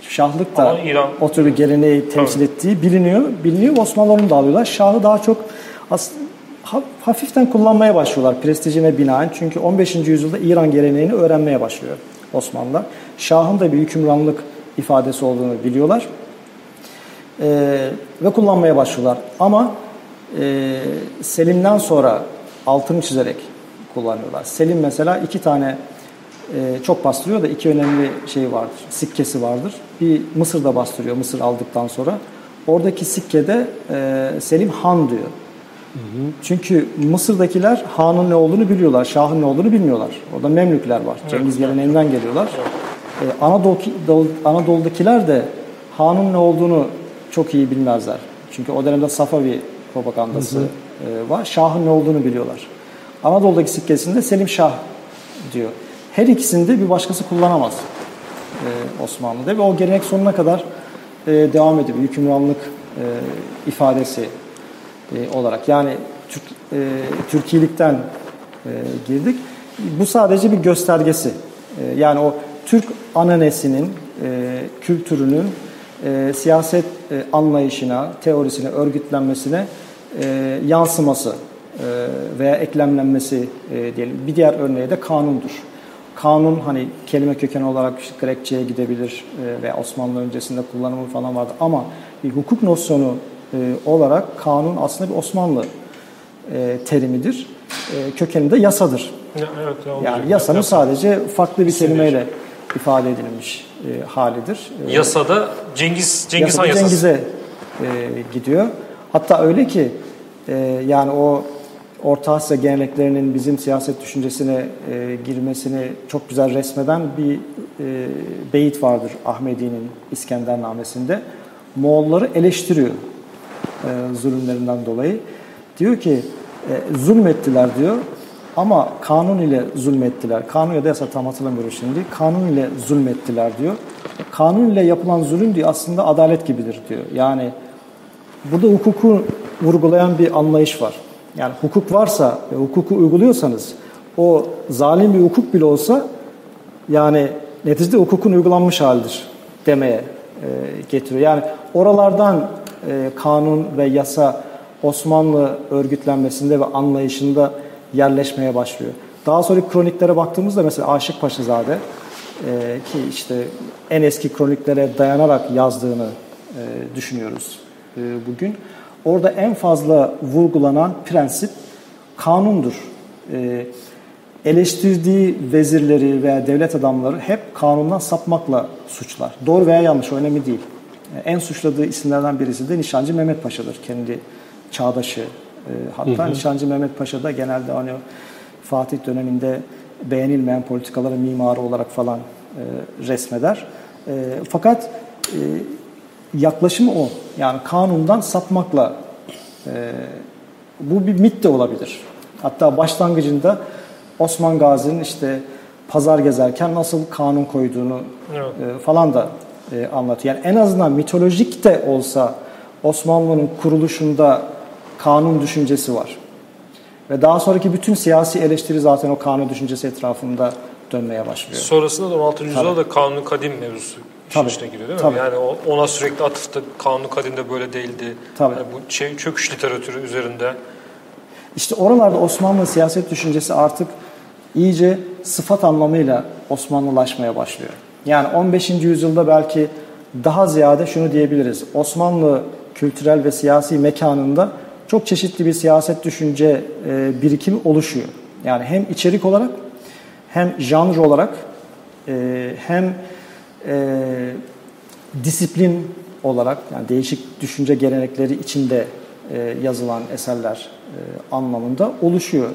Şahlık da İran... o tür bir geleneği temsil Tabii. ettiği biliniyor. Biliniyor. Osmanlıların da alıyorlar. Şahı daha çok aslında hafiften kullanmaya başlıyorlar prestijine binaen. Çünkü 15. yüzyılda İran geleneğini öğrenmeye başlıyor Osmanlılar. Şahın da bir hükümranlık ifadesi olduğunu biliyorlar. E, ve kullanmaya başlıyorlar. Ama e, Selim'den sonra altını çizerek kullanıyorlar. Selim mesela iki tane e, çok bastırıyor da iki önemli şey vardır. Sikkesi vardır. Bir Mısır'da bastırıyor Mısır aldıktan sonra. Oradaki sikkede e, Selim Han diyor. Hı. Çünkü Mısır'dakiler Han'ın ne olduğunu biliyorlar, Şah'ın ne olduğunu bilmiyorlar. Orada Memlükler var. Evet. Cengiz geleneğinden geliyorlar. Evet. Ee, Anadolu, Anadolu'dakiler de Han'ın ne olduğunu çok iyi bilmezler. Çünkü o dönemde Safavi propagandası hı hı. E, var. Şah'ın ne olduğunu biliyorlar. Anadolu'daki sikkesinde Selim Şah diyor. Her ikisinde bir başkası kullanamaz e, Osmanlı'da ve o gelenek sonuna kadar e, devam ediyor. Hükümranlık e, ifadesi e, olarak. Yani Türk, e, Türkiye'likten e, girdik. Bu sadece bir göstergesi. E, yani o Türk ananesinin, e, kültürünün e, siyaset e, anlayışına, teorisine, örgütlenmesine e, yansıması e, veya eklemlenmesi e, diyelim. Bir diğer örneği de kanundur. Kanun hani kelime kökeni olarak işte Grekçe'ye gidebilir e, veya Osmanlı öncesinde kullanımı falan vardı ama bir hukuk nosyonu e, olarak kanun aslında bir Osmanlı e, terimidir. E, kökeninde yasadır. Evet, yani yasanın yasa. sadece farklı bir kelimeyle ifade edilmiş e, halidir. E, Yasada Cengiz Cengiz Han yasası. Cengiz'e e, gidiyor. Hatta öyle ki e, yani o Orta Asya geleneklerinin bizim siyaset düşüncesine e, girmesini çok güzel resmeden bir e, beyit vardır Ahmedi'nin İskendernamesinde. Moğolları eleştiriyor e, zulümlerinden dolayı. Diyor ki e, zulmettiler diyor ama kanun ile zulmettiler. Kanun ya da yasa tam hatırlamıyorum şimdi. Kanun ile zulmettiler diyor. Kanun ile yapılan zulüm diyor aslında adalet gibidir diyor. Yani burada hukuku vurgulayan bir anlayış var. Yani hukuk varsa ve hukuku uyguluyorsanız o zalim bir hukuk bile olsa yani neticede hukukun uygulanmış halidir demeye e, getiriyor. Yani oralardan e, kanun ve yasa Osmanlı örgütlenmesinde ve anlayışında yerleşmeye başlıyor. Daha sonra kroniklere baktığımızda mesela Aşık Paşazade e, ki işte en eski kroniklere dayanarak yazdığını e, düşünüyoruz e, bugün. Orada en fazla vurgulanan prensip kanundur. Eleştirdiği vezirleri veya devlet adamları hep kanundan sapmakla suçlar. Doğru veya yanlış önemli değil. En suçladığı isimlerden birisi de Nişancı Mehmet Paşa'dır. Kendi çağdaşı. E, hatta hı hı. Nişancı Mehmet Paşa da genelde hani Fatih döneminde beğenilmeyen politikaların mimarı olarak falan e, resmeder. E, fakat yaklaşımı o. Yani kanundan sapmakla bu bir mit de olabilir. Hatta başlangıcında Osman Gazi'nin işte pazar gezerken nasıl kanun koyduğunu evet. falan da e, anlatıyor. Yani en azından mitolojik de olsa Osmanlı'nın kuruluşunda kanun düşüncesi var. Ve daha sonraki bütün siyasi eleştiri zaten o kanun düşüncesi etrafında dönmeye başlıyor. Sonrasında da 16. yüzyılda da kanun kadim mevzusu Tabii. içine giriyor değil mi? Tabii. Yani ona sürekli atıfta kanun kadimde böyle değildi. Tabii. Yani bu şey, çöküş literatürü üzerinde. İşte oralarda Osmanlı siyaset düşüncesi artık iyice sıfat anlamıyla Osmanlılaşmaya başlıyor. Yani 15. yüzyılda belki daha ziyade şunu diyebiliriz. Osmanlı kültürel ve siyasi mekanında çok çeşitli bir siyaset düşünce e, birikimi oluşuyor. Yani hem içerik olarak hem janr olarak e, hem e, disiplin olarak yani değişik düşünce gelenekleri içinde yazılan eserler anlamında oluşuyor.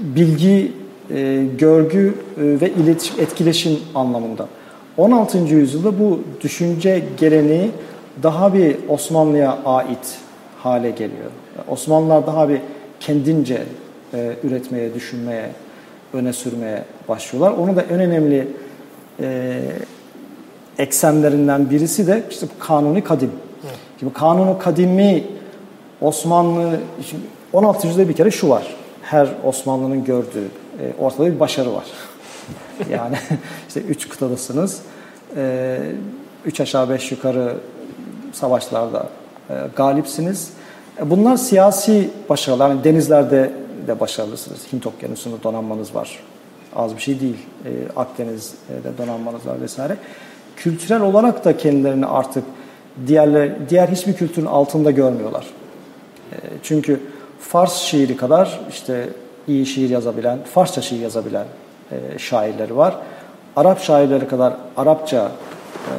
Bilgi, e, görgü e, ve iletişim, etkileşim anlamında. 16. yüzyılda bu düşünce geleneği daha bir Osmanlı'ya ait hale geliyor. Osmanlılar daha bir kendince e, üretmeye, düşünmeye, öne sürmeye başlıyorlar. Onu da en önemli e, eksenlerinden birisi de işte bu kanuni kadim. Evet. Şimdi kanunu kadimi Osmanlı, şimdi 16. yüzyılda bir kere şu var. Her Osmanlı'nın gördüğü e, ortada bir başarı var. yani işte üç kıtadasınız. E, üç aşağı beş yukarı savaşlarda e, galipsiniz. Bunlar siyasi başarılar. Yani denizlerde de başarılısınız. Hint okyanusunda donanmanız var. Az bir şey değil. Akdeniz'de donanmanız var vesaire. Kültürel olarak da kendilerini artık diğerler, diğer hiçbir kültürün altında görmüyorlar. Çünkü Fars şiiri kadar işte iyi şiir yazabilen, Farsça şiir yazabilen e, şairleri var. Arap şairleri kadar Arapça e,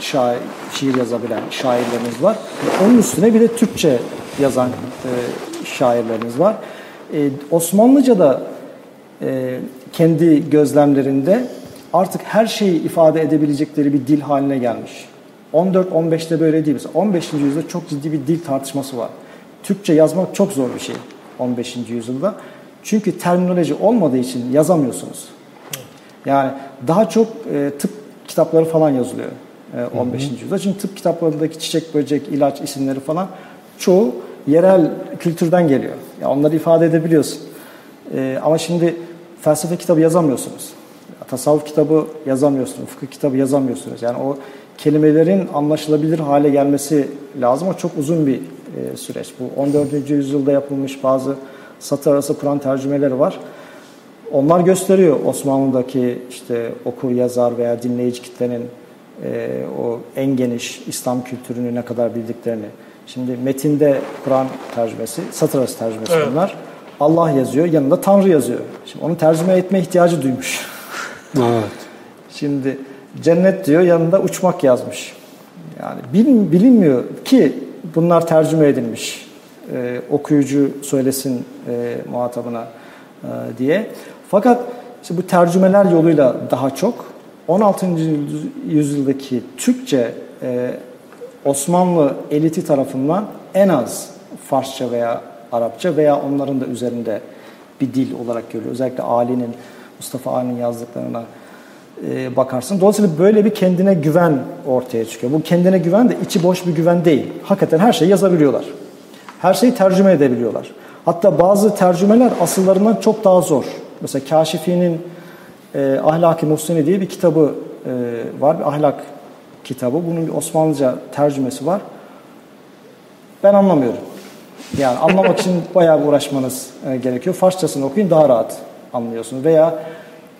şair, şiir yazabilen şairlerimiz var. Onun üstüne bir de Türkçe yazan e, şairlerimiz var. E, Osmanlıca'da e, kendi gözlemlerinde artık her şeyi ifade edebilecekleri bir dil haline gelmiş. 14-15'te böyle değil. Mesela 15. yüzyılda çok ciddi bir dil tartışması var. Türkçe yazmak çok zor bir şey 15. yüzyılda. Çünkü terminoloji olmadığı için yazamıyorsunuz. Yani daha çok e, tıp kitapları falan yazılıyor 15. Hı hı. yüzyılda. Çünkü tıp kitaplarındaki çiçek, böcek, ilaç isimleri falan çoğu yerel kültürden geliyor. Ya onları ifade edebiliyorsun. E, ama şimdi felsefe kitabı yazamıyorsunuz. Tasavvuf kitabı yazamıyorsunuz, fıkıh kitabı yazamıyorsunuz. Yani o kelimelerin anlaşılabilir hale gelmesi lazım. O çok uzun bir e, süreç. Bu 14. yüzyılda yapılmış bazı satır arası Kur'an tercümeleri var. Onlar gösteriyor Osmanlı'daki işte okur, yazar veya dinleyici kitlenin e, o en geniş İslam kültürünü ne kadar bildiklerini. Şimdi metinde Kur'an tercümesi, satır arası tercümesi evet. bunlar. Allah yazıyor, yanında Tanrı yazıyor. Şimdi onu tercüme etme ihtiyacı duymuş. Evet. Şimdi cennet diyor, yanında uçmak yazmış. Yani bilin, bilinmiyor ki bunlar tercüme edilmiş. Ee, okuyucu söylesin e, muhatabına e, diye. Fakat işte bu tercümeler yoluyla daha çok 16. yüzyıldaki Türkçe e, Osmanlı eliti tarafından en az Farsça veya Arapça veya onların da üzerinde bir dil olarak görüyor. Özellikle Ali'nin, Mustafa Ali'nin yazdıklarına e, bakarsın. Dolayısıyla böyle bir kendine güven ortaya çıkıyor. Bu kendine güven de içi boş bir güven değil. Hakikaten her şeyi yazabiliyorlar. Her şeyi tercüme edebiliyorlar. Hatta bazı tercümeler asıllarından çok daha zor. Mesela Kaşifi'nin e, Ahlak-ı Muhsini diye bir kitabı e, var. Bir ahlak kitabı. Bunun bir Osmanlıca tercümesi var. Ben anlamıyorum. Yani anlamak için bayağı bir uğraşmanız e, gerekiyor. Farsçasını okuyun daha rahat anlıyorsunuz. Veya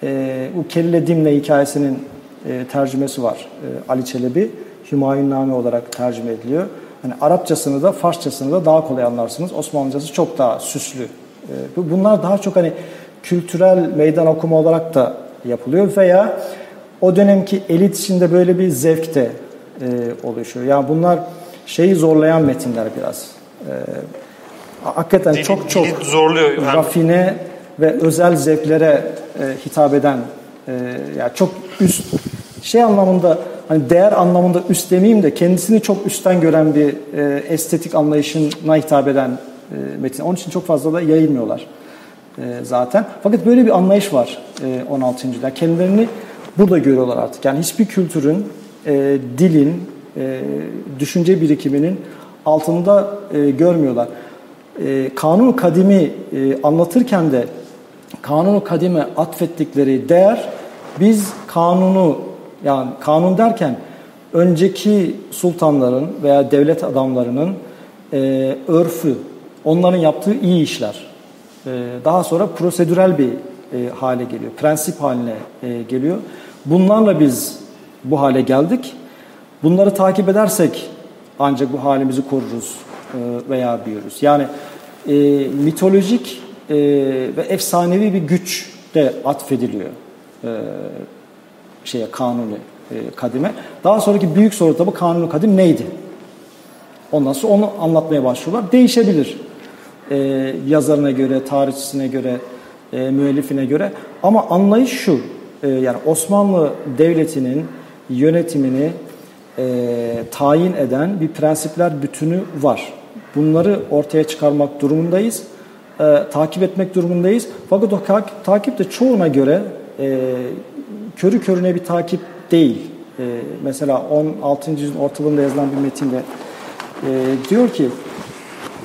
e, bu Kelle Dimle hikayesinin e, tercümesi var. E, Ali Çelebi Hümayunname olarak tercüme ediliyor. Hani Arapçasını da Farsçasını da daha kolay anlarsınız. Osmanlıcası çok daha süslü. E, bunlar daha çok hani kültürel meydan okuma olarak da yapılıyor veya o dönemki elit içinde böyle bir zevk de e, oluşuyor. Yani bunlar şeyi zorlayan metinler biraz. E, hakikaten dili, çok çok dili zorluyor. Yani. rafine ve özel zevklere e, hitap eden e, yani çok üst şey anlamında hani değer anlamında üst demeyeyim de kendisini çok üstten gören bir e, estetik anlayışına hitap eden e, metin. Onun için çok fazla da yayılmıyorlar e, zaten. Fakat böyle bir anlayış var e, 16. yüzyılda. Kendilerini burada görüyorlar artık. Yani hiçbir kültürün, e, dilin, e, düşünce birikiminin altında e, görmüyorlar. E, kanun kadimi e, anlatırken de kanunu kadime atfettikleri değer biz kanunu yani kanun derken önceki sultanların veya devlet adamlarının e, örfü, onların yaptığı iyi işler. E, daha sonra prosedürel bir e, hale geliyor, prensip haline e, geliyor. Bunlarla biz bu hale geldik. Bunları takip edersek ancak bu halimizi koruruz e, veya büyürüz. Yani e, mitolojik e, ve efsanevi bir güç de atfediliyor e, şeye kanuni e, kadime. Daha sonraki büyük soru tabi kanuni kadim neydi? Ondan sonra onu anlatmaya başlıyorlar. Değişebilir. E, yazarına göre, tarihçisine göre, e, müellifine göre. Ama anlayış şu. E, yani Osmanlı Devleti'nin yönetimini e, tayin eden bir prensipler bütünü var. Bunları ortaya çıkarmak durumundayız. E, takip etmek durumundayız. Fakat o takip de çoğuna göre e, körü körüne bir takip değil. E, mesela 16. yüzyılın ortalığında yazılan bir metinde e, diyor ki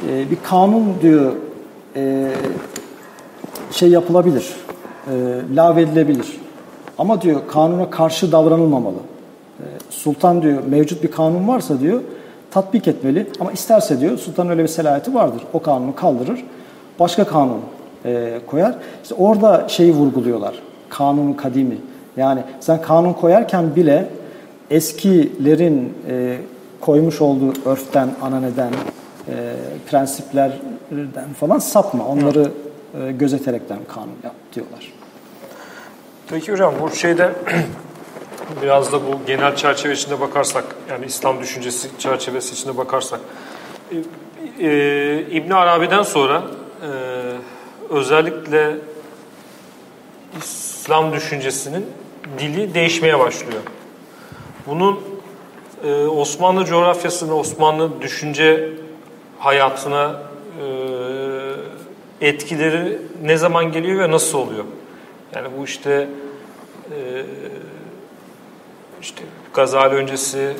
e, bir kanun diyor e, şey yapılabilir, e, lağvedilebilir. Ama diyor kanuna karşı davranılmamalı. E, sultan diyor mevcut bir kanun varsa diyor tatbik etmeli ama isterse diyor sultanın öyle bir selahiyeti vardır. O kanunu kaldırır, başka kanun e, koyar. İşte orada şeyi vurguluyorlar. Kanun kadimi. Yani sen kanun koyarken bile eskilerin e, koymuş olduğu örften, ananeden, e, prensiplerden falan sapma. Onları e, gözeterekten kanun yap diyorlar. Peki hocam bu şeyde biraz da bu genel çerçeve içinde bakarsak yani İslam düşüncesi çerçevesi içinde bakarsak e, e, İbn Arabi'den sonra e, özellikle İslam düşüncesinin dili değişmeye başlıyor. Bunun e, Osmanlı coğrafyasına, Osmanlı düşünce hayatına e, etkileri ne zaman geliyor ve nasıl oluyor? Yani bu işte e, işte Gazali öncesi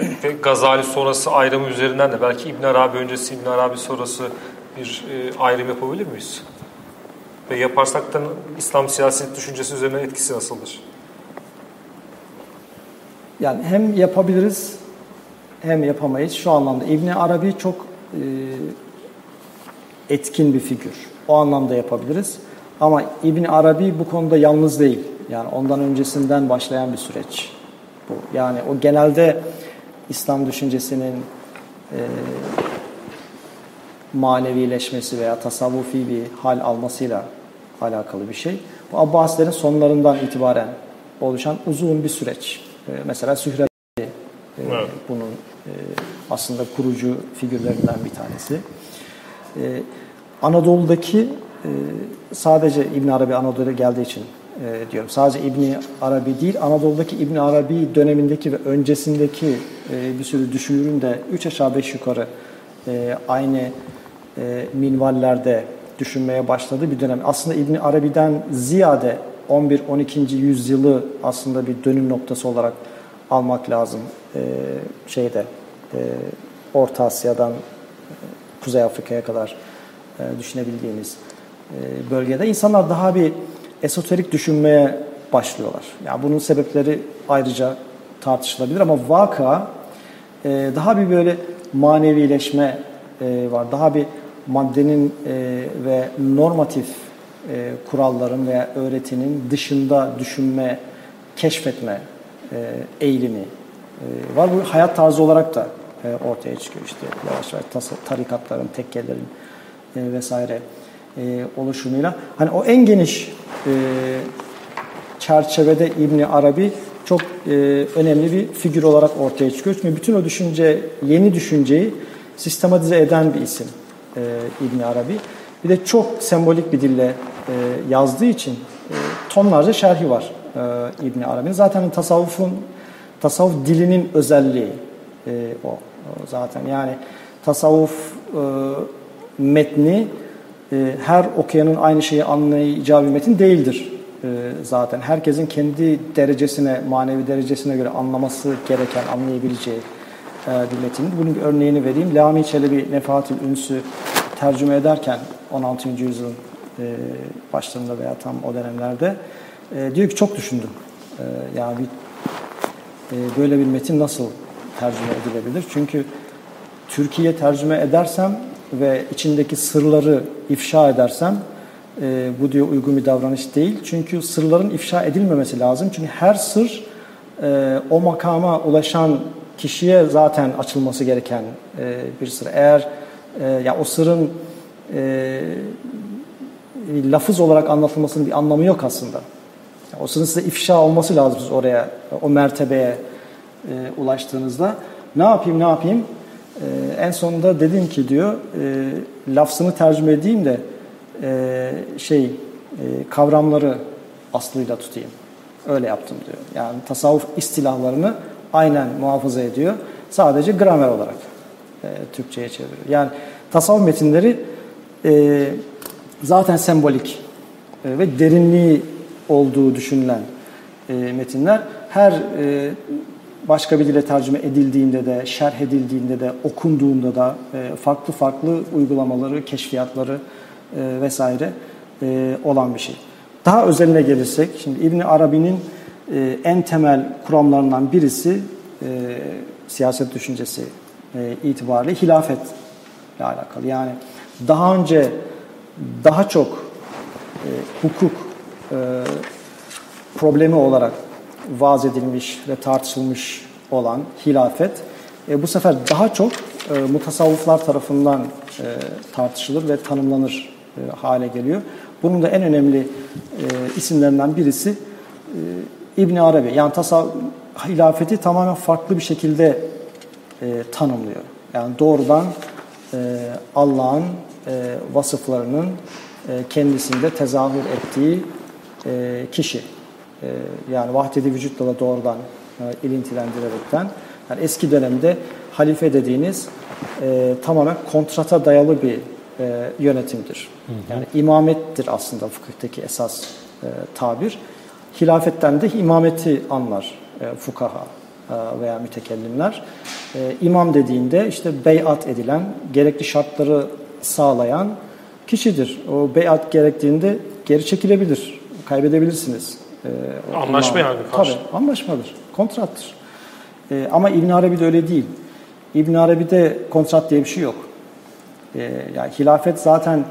evet. ve Gazali sonrası ayrımı üzerinden de belki İbn Arabi öncesi İbn Arabi sonrası bir e, ayrım yapabilir miyiz? Ve yaparsak da İslam siyaset düşüncesi üzerine etkisi nasıldır? Yani hem yapabiliriz hem yapamayız. Şu anlamda İbn Arabi çok e, etkin bir figür. O anlamda yapabiliriz. Ama İbn Arabi bu konuda yalnız değil. Yani ondan öncesinden başlayan bir süreç bu. Yani o genelde İslam düşüncesinin e, manevileşmesi veya tasavvufi bir hal almasıyla alakalı bir şey. Bu Abbasilerin sonlarından itibaren oluşan uzun bir süreç. E, mesela Sührevi e, evet. bunun e, aslında kurucu figürlerinden bir tanesi. E, Anadolu'daki e, sadece İbn Arabi Anadolu'ya geldiği için e, diyorum. Sadece İbn Arabi değil, Anadolu'daki İbn Arabi dönemindeki ve öncesindeki e, bir sürü düşünürün de üç aşağı beş yukarı e, aynı e, minvallerde düşünmeye başladığı bir dönem. Aslında İbn Arabi'den ziyade 11-12. yüzyılı aslında bir dönüm noktası olarak almak lazım e, şeyde e, Orta Asya'dan e, Kuzey Afrika'ya kadar e, düşünebildiğimiz e, bölgede insanlar daha bir esoterik düşünmeye başlıyorlar. Yani bunun sebepleri ayrıca tartışılabilir ama vaka e, daha bir böyle manevileşme e, var. Daha bir maddenin e, ve normatif e, kuralların veya öğretinin dışında düşünme, keşfetme e, eğilimi e, var. Bu hayat tarzı olarak da e, ortaya çıkıyor işte yavaş yavaş tarikatların, tekkelerin e, vesaire e, oluşumuyla. Hani o en geniş e, çerçevede İbni Arabi çok e, önemli bir figür olarak ortaya çıkıyor. Çünkü bütün o düşünce, yeni düşünceyi sistematize eden bir isim e, İbni Arabi. Bir de çok sembolik bir dille e, yazdığı için e, tonlarca şerhi var e, İbni Arabi'nin. Zaten tasavvufun, tasavvuf dilinin özelliği e, o, o zaten. Yani tasavvuf e, metni e, her okuyanın aynı şeyi anlayacağı bir metin değildir e, zaten. Herkesin kendi derecesine, manevi derecesine göre anlaması gereken, anlayabileceği metin. Bunun bir örneğini vereyim. Lami Çelebi Nefahatül Ünsü tercüme ederken 16. yüzyılın e, başlarında veya tam o dönemlerde e, diyor ki çok düşündüm. E, yani bir, böyle bir metin nasıl tercüme edilebilir? Çünkü Türkiye tercüme edersem ve içindeki sırları ifşa edersem e, bu diyor uygun bir davranış değil. Çünkü sırların ifşa edilmemesi lazım. Çünkü her sır e, o makama ulaşan kişiye zaten açılması gereken e, bir sır. Eğer e, ya o sırın e, lafız olarak anlatılmasının bir anlamı yok aslında. O sırın size ifşa olması lazım oraya, o mertebeye e, ulaştığınızda. Ne yapayım, ne yapayım? E, en sonunda dedim ki diyor, e, lafzını tercüme edeyim de e, şey e, kavramları aslıyla tutayım. Öyle yaptım diyor. Yani tasavvuf istilahlarını aynen muhafaza ediyor. Sadece gramer olarak e, Türkçe'ye çeviriyor. Yani tasavvuf metinleri e, zaten sembolik e, ve derinliği olduğu düşünülen e, metinler her e, başka bir dile tercüme edildiğinde de, şerh edildiğinde de, okunduğunda da e, farklı farklı uygulamaları, keşfiyatları e, vesaire e, olan bir şey. Daha özeline gelirsek, şimdi İbni Arabi'nin e, en temel kuramlarından birisi e, siyaset düşüncesi e, itibariyle hilafetle alakalı. Yani daha önce daha çok e, hukuk e, problemi olarak vaz edilmiş ve tartışılmış olan hilafet e, bu sefer daha çok e, mutasavvıflar tarafından e, tartışılır ve tanımlanır e, hale geliyor. Bunun da en önemli e, isimlerinden birisi e, İbn Arabi. Yani tasav hilafeti tamamen farklı bir şekilde e, tanımlıyor. Yani doğrudan e, Allah'ın e, vasıflarının e, kendisinde tezahür ettiği e, kişi. E, yani vahdedi vücutla da doğrudan e, ilintilendirerekten. Yani eski dönemde halife dediğiniz e, tamamen kontrata dayalı bir e, yönetimdir. Hı hı. Yani imamettir aslında fıkıhtaki esas e, tabir. Hilafetten de imameti anlar e, fukaha. veya mütekellimler. E, imam dediğinde işte beyat edilen, gerekli şartları sağlayan kişidir. O beyat gerektiğinde geri çekilebilir, kaybedebilirsiniz. E, Anlaşma yani. Tabii, anlaşmadır, kontrattır. E, ama İbn Arabi de öyle değil. İbn Arabi'de kontrat diye bir şey yok. E, yani hilafet zaten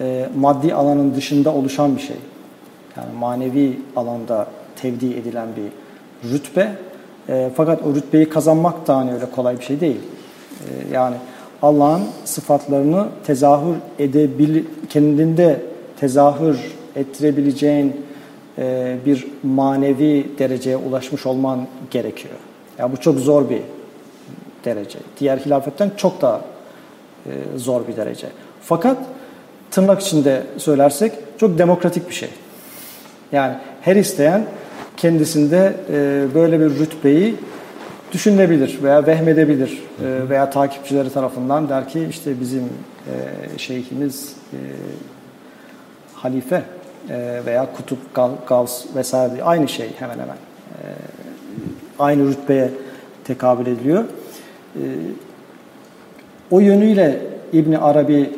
e, maddi alanın dışında oluşan bir şey. Yani manevi alanda tevdi edilen bir rütbe. E, fakat o rütbeyi kazanmak da hani öyle kolay bir şey değil. E, yani Allah'ın sıfatlarını tezahür edebil kendinde tezahür ettirebileceğin e, bir manevi dereceye ulaşmış olman gerekiyor. Ya yani bu çok zor bir derece. Diğer hilafetten çok daha e, zor bir derece. Fakat tırnak içinde söylersek çok demokratik bir şey. Yani her isteyen kendisinde e, böyle bir rütbeyi düşünebilir veya vehmedebilir e, veya takipçileri tarafından der ki işte bizim e, şeyhimiz halife veya kutup, gavs vesaire aynı şey hemen hemen. Aynı rütbeye tekabül ediliyor. O yönüyle İbni Arabi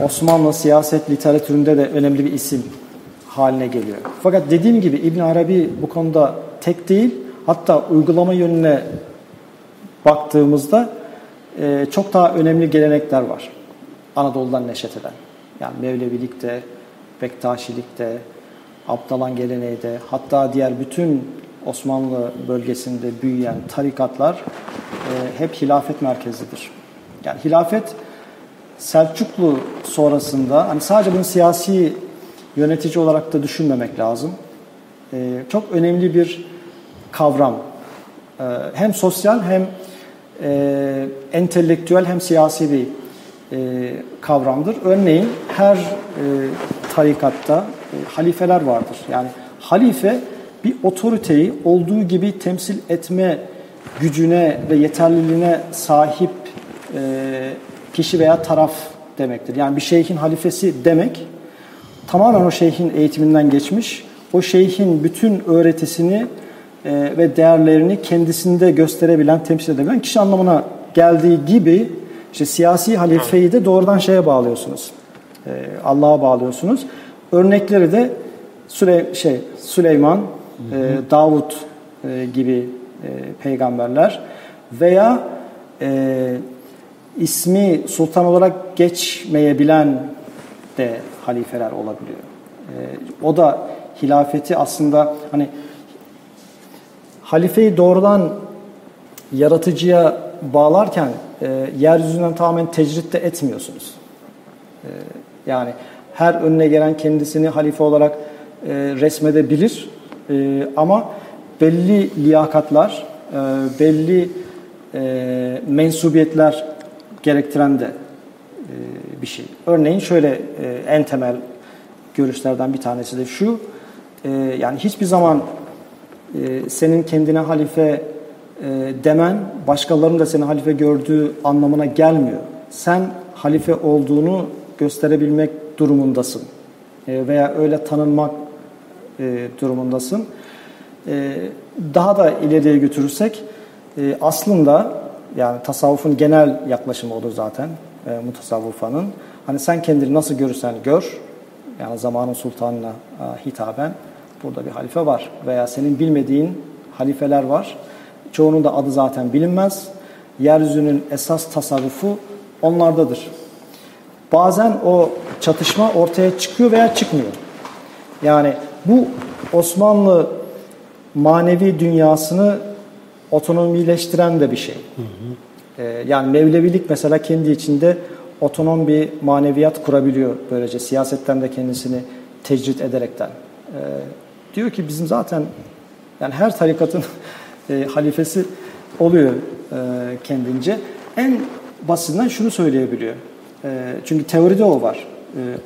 Osmanlı siyaset literatüründe de önemli bir isim haline geliyor. Fakat dediğim gibi İbn Arabi bu konuda tek değil. Hatta uygulama yönüne baktığımızda e, çok daha önemli gelenekler var. Anadolu'dan neşet eden. Yani Mevlevilikte, Bektaşilikte, Abdalan geleneği de hatta diğer bütün Osmanlı bölgesinde büyüyen tarikatlar e, hep hilafet merkezidir. Yani hilafet Selçuklu sonrasında hani sadece bunu siyasi yönetici olarak da düşünmemek lazım. E, çok önemli bir kavram. E, hem sosyal hem e, entelektüel hem siyasi bir e, kavramdır. Örneğin her e, tarikatta e, halifeler vardır. Yani halife bir otoriteyi olduğu gibi temsil etme gücüne ve yeterliliğine sahip kişi veya taraf demektir. Yani bir şeyhin halifesi demek tamamen o şeyhin eğitiminden geçmiş, o şeyhin bütün öğretisini e, ve değerlerini kendisinde gösterebilen, temsil edebilen kişi anlamına geldiği gibi işte siyasi halifeyi de doğrudan şeye bağlıyorsunuz. E, Allah'a bağlıyorsunuz. Örnekleri de Süle şey Süleyman, e, Davut e, gibi e, peygamberler veya e, ismi sultan olarak geçmeyebilen de halifeler olabiliyor. E, o da hilafeti aslında hani halifeyi doğrudan yaratıcıya bağlarken e, yeryüzünden tamamen tecritte etmiyorsunuz. E, yani her önüne gelen kendisini halife olarak e, resmedebilir e, ama belli liyakatlar, e, belli e, mensubiyetler gerektiren de bir şey. Örneğin şöyle e, en temel görüşlerden bir tanesi de şu, e, yani hiçbir zaman e, senin kendine halife e, demen, başkalarının da seni halife gördüğü anlamına gelmiyor. Sen halife olduğunu gösterebilmek durumundasın e, veya öyle tanınmak e, durumundasın. E, daha da ileriye götürürsek e, aslında yani tasavvufun genel yaklaşımı odur zaten e, mutasavvufanın. Hani sen kendini nasıl görürsen gör, yani zamanın sultanına e, hitaben burada bir halife var. Veya senin bilmediğin halifeler var. Çoğunun da adı zaten bilinmez. Yeryüzünün esas tasarrufu onlardadır. Bazen o çatışma ortaya çıkıyor veya çıkmıyor. Yani bu Osmanlı manevi dünyasını otonomileştiren de bir şey. Hı hı. Ee, yani Mevlevilik mesela kendi içinde otonom bir maneviyat kurabiliyor böylece siyasetten de kendisini tecrit ederekten. Ee, diyor ki bizim zaten yani her tarikatın e, halifesi oluyor e, kendince. En basitinden şunu söyleyebiliyor. E, çünkü teoride o var.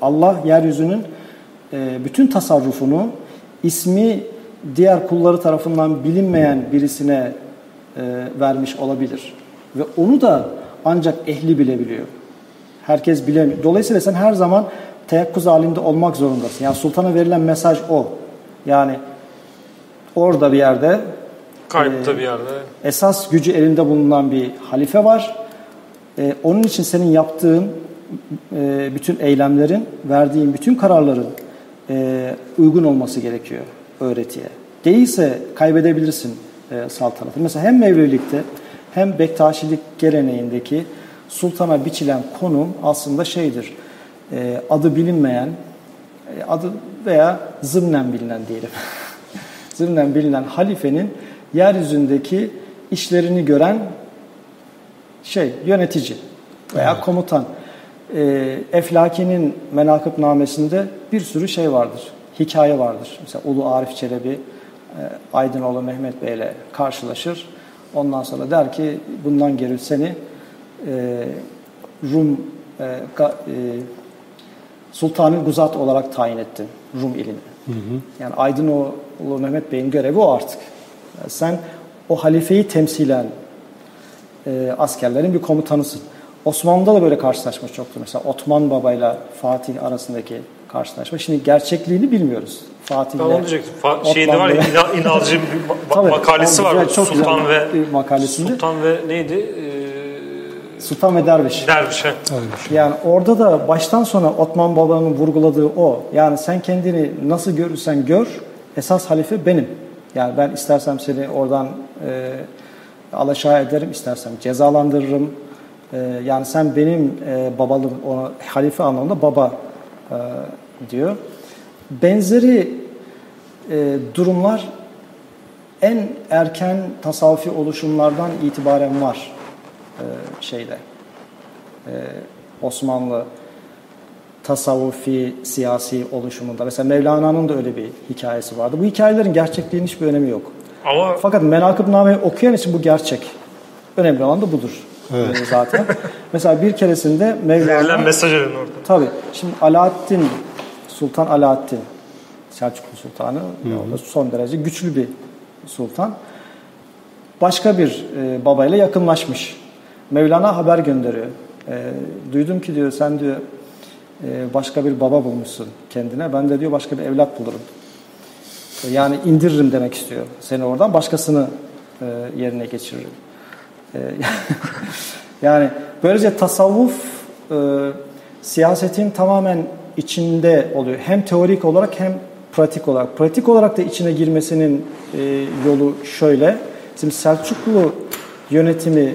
Allah yeryüzünün bütün tasarrufunu ismi diğer kulları tarafından bilinmeyen birisine vermiş olabilir. Ve onu da ancak ehli bilebiliyor. Herkes bilemiyor. Dolayısıyla sen her zaman teyakkuz halinde olmak zorundasın. Yani sultana verilen mesaj o. Yani orada bir yerde Kayıpta bir yerde. esas gücü elinde bulunan bir halife var. Ee, onun için senin yaptığın e, bütün eylemlerin, verdiğin bütün kararların e, uygun olması gerekiyor öğretiye. Değilse kaybedebilirsin e, saltanatı. Mesela hem Mevlevilikte hem Bektaşilik geleneğindeki sultana biçilen konum aslında şeydir. e, adı bilinmeyen, e, adı veya zımnen bilinen diyelim. zımnen bilinen halifenin yeryüzündeki işlerini gören şey yönetici veya komutan. E, Eflaki'nin menakıb namesinde bir sürü şey vardır. Hikaye vardır. Mesela Ulu Arif Çelebi e, Aydınoğlu Mehmet Bey ile karşılaşır. Ondan sonra der ki bundan geri seni e, Rum e, e, Sultanı Guzat olarak tayin ettim Rum iline. Yani Aydınoğlu Mehmet Bey'in görevi o artık. Yani sen o halifeyi temsilen e, askerlerin bir komutanısın. Osmanlı'da da böyle karşılaşma çoktu. Mesela Otman Baba ile Fatih arasındaki karşılaşma. Şimdi gerçekliğini bilmiyoruz. Fatih Ben onu diyecektim. Fa- şeyde var ya Otman İna- İnalcı bir ma- Tabii, makalesi var. güzel, çok Sultan güzel ve makalesinde. Sultan ve neydi? Ee, Sultan ve Derviş. Derviş. he. Yani orada da baştan sona Otman Baba'nın vurguladığı o. Yani sen kendini nasıl görürsen gör, esas halife benim. Yani ben istersem seni oradan e, alaşağı ederim, istersem cezalandırırım. E, yani sen benim e, babalım, ona halife anlamında baba e, diyor. Benzeri e, durumlar en erken tasavvufi oluşumlardan itibaren var e, şeyde. E, Osmanlı tasavvufi siyasi oluşumunda. Mesela Mevlana'nın da öyle bir hikayesi vardı. Bu hikayelerin gerçekliğinin hiçbir önemi yok. Ama Fakat Menakıb-nameyi okuyan için bu gerçek. Önemli olan da budur e, zaten. Mesela bir keresinde verilen Mevlana... mesaj alın orada. Tabii. Şimdi Alaaddin, Sultan Alaaddin, Selçuklu Sultanı o da son derece güçlü bir sultan. Başka bir e, babayla yakınlaşmış. Mevlana haber gönderiyor. E, duydum ki diyor sen diyor e, başka bir baba bulmuşsun kendine. Ben de diyor başka bir evlat bulurum. E, yani indiririm demek istiyor. Seni oradan başkasını e, yerine geçiririm. E, yani böylece tasavvuf e, siyasetin tamamen içinde oluyor. Hem teorik olarak hem pratik olarak. Pratik olarak da içine girmesinin e, yolu şöyle. Şimdi Selçuklu yönetimi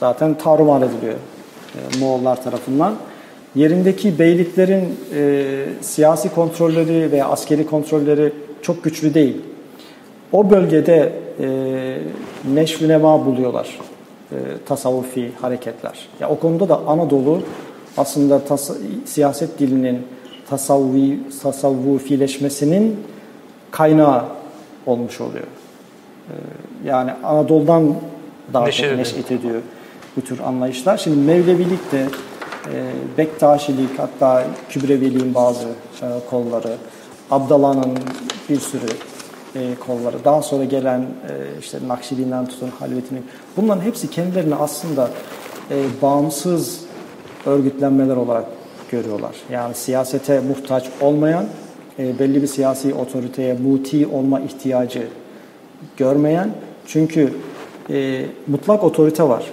zaten tarumar ediliyor e, Moğollar tarafından. Yerindeki beyliklerin e, siyasi kontrolleri veya askeri kontrolleri çok güçlü değil. O bölgede e, neşv-i nema buluyorlar e, tasavvufi hareketler. Ya o konuda da Anadolu aslında tas- siyaset dilinin tasavvufi tasavvufileşmesinin kaynağı olmuş oluyor. E, yani Anadolu'dan daha Neşet çok neşet ediyor bu tür anlayışlar. Şimdi Mevlevilik de e, Bektaşilik hatta Kübreviliğin bazı e, kolları, Abdala'nın bir sürü e, kolları, daha sonra gelen işte Nakşiliğinden tutun Halveti'nin bunların hepsi kendilerini aslında bağımsız örgütlenmeler olarak görüyorlar. Yani siyasete muhtaç olmayan, e, belli bir siyasi otoriteye muti olma ihtiyacı görmeyen çünkü e, mutlak otorite var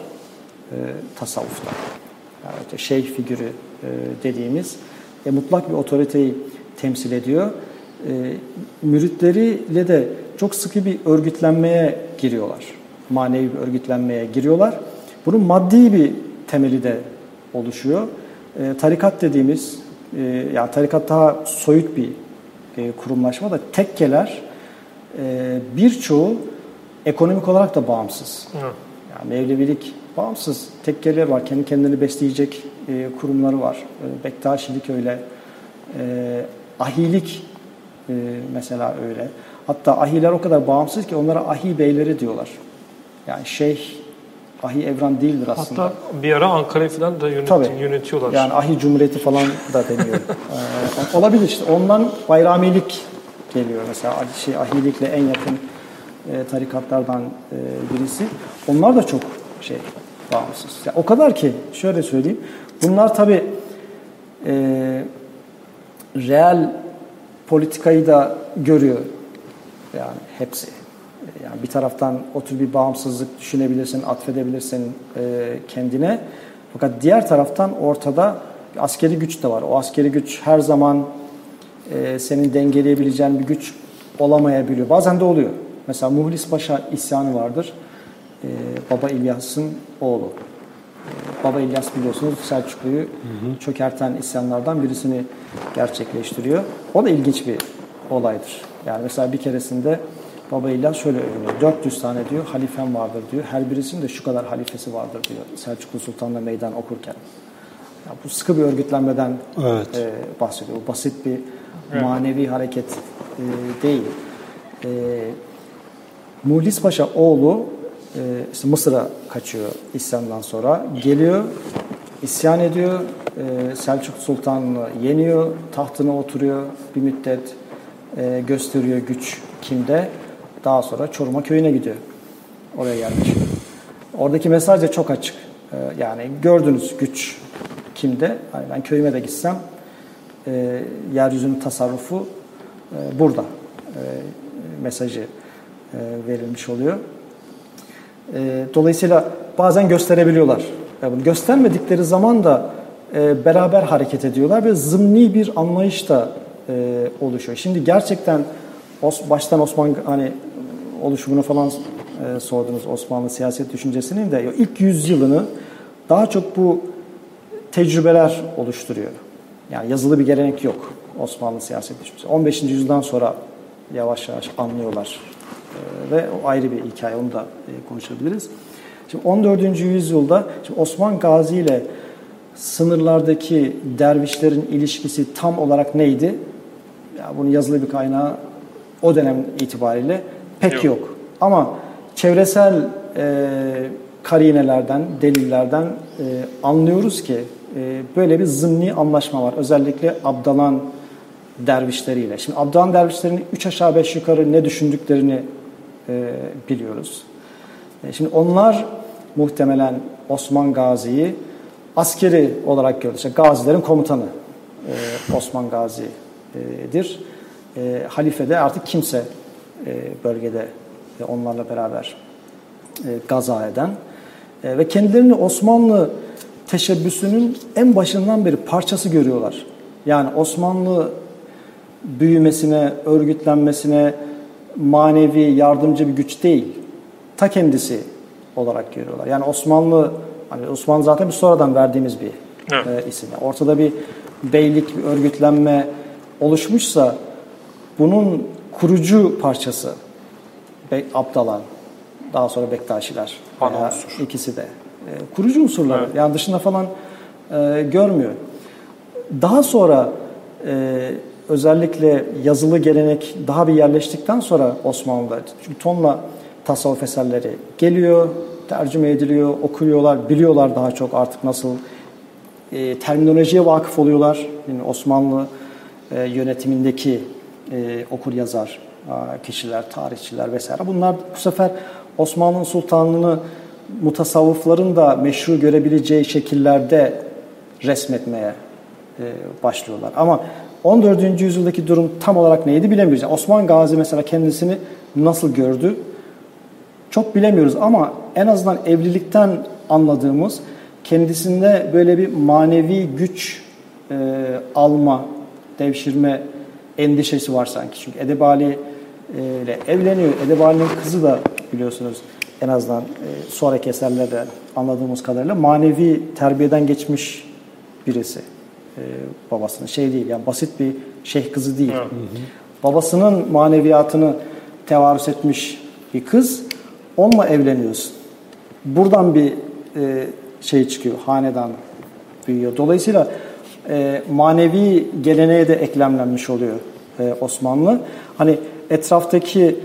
e, tasavvufta. Yani işte şeyh figürü e, dediğimiz e, mutlak bir otoriteyi temsil ediyor. E, müritleriyle de çok sıkı bir örgütlenmeye giriyorlar. Manevi bir örgütlenmeye giriyorlar. Bunun maddi bir temeli de oluşuyor. E, tarikat dediğimiz, e, yani tarikat daha soyut bir e, kurumlaşma da tekkeler e, birçoğu ekonomik olarak da bağımsız. Hı. Yani Mevlevilik bağımsız. Tekkeler var. Kendi kendini besleyecek e, kurumları var. E, Bektaşilik öyle. E, ahilik e, mesela öyle. Hatta ahiler o kadar bağımsız ki onlara ahi beyleri diyorlar. Yani şeyh ahi evran değildir aslında. Hatta bir ara Ankara'yı falan da yönet, Tabii. yönetiyorlar. Yani ahi cumhuriyeti falan da deniyor. Ee, olabilir işte. Ondan bayramilik geliyor mesela. Şey, ahilikle en yakın e, tarikatlardan e, birisi. Onlar da çok şey bağımsız. Ya, o kadar ki şöyle söyleyeyim. Bunlar tabi e, reel politikayı da görüyor. Yani hepsi. Yani bir taraftan o tür bir bağımsızlık düşünebilirsin, atfedebilirsin e, kendine. Fakat diğer taraftan ortada askeri güç de var. O askeri güç her zaman e, senin dengeleyebileceğin bir güç olamayabiliyor. Bazen de oluyor. Mesela Muhlis Paşa isyanı vardır. E, Baba İlyas'ın oğlu. E, Baba İlyas biliyorsunuz Selçuklu'yu çökerten isyanlardan birisini gerçekleştiriyor. O da ilginç bir olaydır. Yani mesela bir keresinde Baba İlyas şöyle övünüyor. 400 tane diyor halifem vardır diyor. Her birisinin de şu kadar halifesi vardır diyor. Selçuklu Sultan'la meydan okurken. Ya bu sıkı bir örgütlenmeden Evet. e, bahsediyor. Bu basit bir manevi hareket e, değil. E, Muhlis Paşa oğlu e, işte Mısır'a kaçıyor isyandan sonra. Geliyor, isyan ediyor. E, Selçuk Sultan'ı yeniyor, tahtına oturuyor bir müddet e, gösteriyor güç kimde. Daha sonra Çorum'a köyüne gidiyor. Oraya yerleşiyor. Oradaki mesaj da çok açık. E, yani gördünüz güç kimde. Hani ben köyüme de gitsem e, yeryüzünün tasarrufu e, burada e, mesajı e, verilmiş oluyor. Dolayısıyla bazen gösterebiliyorlar. Bunu göstermedikleri zaman da beraber hareket ediyorlar ve zımni bir anlayış da oluşuyor. Şimdi gerçekten baştan Osman hani oluşumunu falan e, sordunuz Osmanlı siyaset düşüncesinin de ilk yüzyılını daha çok bu tecrübeler oluşturuyor. Yani yazılı bir gelenek yok Osmanlı siyaset düşüncesi. 15. yüzyıldan sonra yavaş yavaş anlıyorlar. Ee, ve o ayrı bir hikaye, onu da e, konuşabiliriz. Şimdi 14. yüzyılda şimdi Osman Gazi ile sınırlardaki dervişlerin ilişkisi tam olarak neydi? Ya bunun yazılı bir kaynağı o dönem itibariyle pek yok. Yok. Ama çevresel e, karinelerden, delillerden e, anlıyoruz ki e, böyle bir zımni anlaşma var. Özellikle Abdalan dervişleriyle. Şimdi Abdalan dervişlerinin üç aşağı beş yukarı ne düşündüklerini e, biliyoruz. E, şimdi onlar muhtemelen Osman Gazi'yi askeri olarak gördü. İşte Gazilerin komutanı e, Osman Gazi'dir. E, halife de artık kimse bölgede e, onlarla beraber e, gaza eden e, ve kendilerini Osmanlı teşebbüsünün en başından beri parçası görüyorlar. Yani Osmanlı büyümesine, örgütlenmesine manevi yardımcı bir güç değil. Ta kendisi olarak görüyorlar. Yani Osmanlı hani Osmanlı zaten bir sonradan verdiğimiz bir Evet. e, isim. Ortada bir beylik, bir örgütlenme oluşmuşsa bunun kurucu parçası Be- Abdalan, daha sonra Bektaşiler Ana unsur. ikisi de e, kurucu unsurlar. Evet. Yani dışında falan e, görmüyor. Daha sonra e, özellikle yazılı gelenek daha bir yerleştikten sonra Osmanlı'da çünkü tonla tasavvuf eserleri geliyor, tercüme ediliyor, okuyorlar, biliyorlar daha çok artık nasıl e, terminolojiye vakıf oluyorlar. Yani Osmanlı e, yönetimindeki e, okur yazar a, kişiler, tarihçiler vesaire. Bunlar bu sefer Osmanlı Sultanlığı'nı mutasavvıfların da meşru görebileceği şekillerde resmetmeye e, başlıyorlar. Ama 14. yüzyıldaki durum tam olarak neydi bilemiyoruz. Yani Osman Gazi mesela kendisini nasıl gördü çok bilemiyoruz ama en azından evlilikten anladığımız kendisinde böyle bir manevi güç e, alma, devşirme endişesi var sanki. Çünkü Edebali e, ile evleniyor. Edebali'nin kızı da biliyorsunuz en azından e, sonraki eserlerde anladığımız kadarıyla manevi terbiyeden geçmiş birisi e, babasının. Şey değil yani basit bir şeyh kızı değil. Babasının maneviyatını tevarüs etmiş bir kız. Onunla evleniyorsun. Buradan bir e, şey çıkıyor. Hanedan büyüyor. Dolayısıyla e, manevi geleneğe de eklemlenmiş oluyor e, Osmanlı. Hani etraftaki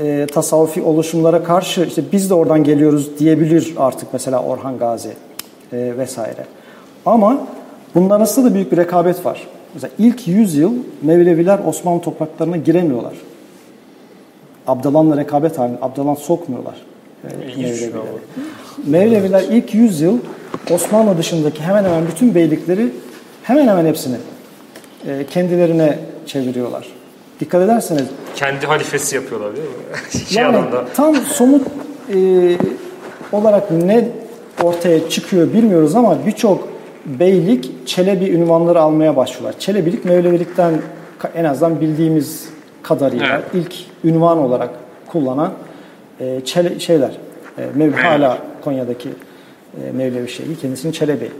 e, tasavvufi oluşumlara karşı işte biz de oradan geliyoruz diyebilir artık mesela Orhan Gazi e, vesaire. Ama bunlar arasında da büyük bir rekabet var. Mesela ilk 100 yıl Mevleviler Osmanlı topraklarına giremiyorlar. Abdalan'la rekabet halinde Abdalan sokmuyorlar. e, bir şey. Mevleviler ilk 100 yıl Osmanlı dışındaki hemen hemen bütün beylikleri hemen hemen hepsini e, kendilerine çeviriyorlar. dikkat ederseniz kendi halifesi yapıyorlar değil mi? şey yani tam somut e, olarak ne ortaya çıkıyor bilmiyoruz ama birçok beylik Çelebi ünvanları almaya başlıyorlar. Çelebilik Mevlevilikten en azından bildiğimiz kadarıyla Evet. ilk ünvan olarak kullanan e, çele, şeyler. E, Mev, hala Konya'daki e, Mevlevi şeyhi kendisini Çelebi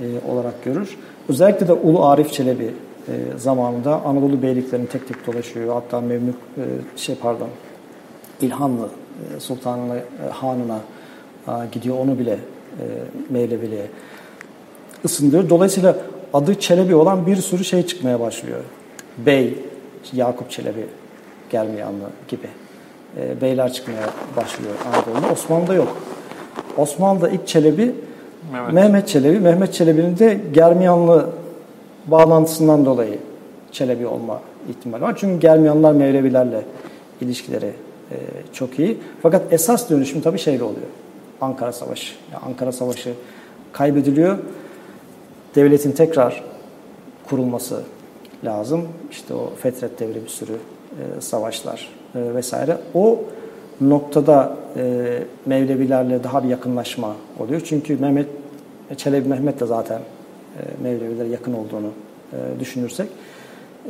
e, olarak görür. Özellikle de Ulu Arif Çelebi e, zamanında Anadolu beyliklerini tek tek dolaşıyor. Hatta Memlük e, şey pardon İlhanlı e, Sultan'ına, e, Han'ına e, gidiyor onu bile e, Mevleviliğe ısındırıyor. Dolayısıyla adı Çelebi olan bir sürü şey çıkmaya başlıyor. Bey, Yakup Çelebi, Germiyanlı gibi e, beyler çıkmaya başlıyor Anadolu'da. Osmanlı'da yok. Osmanlı'da ilk Çelebi Mehmet. Mehmet Çelebi. Mehmet Çelebi'nin de Germiyanlı bağlantısından dolayı Çelebi olma ihtimali var. Çünkü Germiyanlılar Mevlevilerle ilişkileri e, çok iyi. Fakat esas dönüşüm tabii şeyle oluyor. Ankara Savaşı. Yani Ankara Savaşı kaybediliyor. Devletin tekrar kurulması lazım. İşte o Fetret devri bir sürü e, savaşlar e, vesaire. O noktada e, Mevlevilerle daha bir yakınlaşma oluyor. Çünkü Mehmet Çelebi Mehmet de zaten e, Mevlevilere yakın olduğunu e, düşünürsek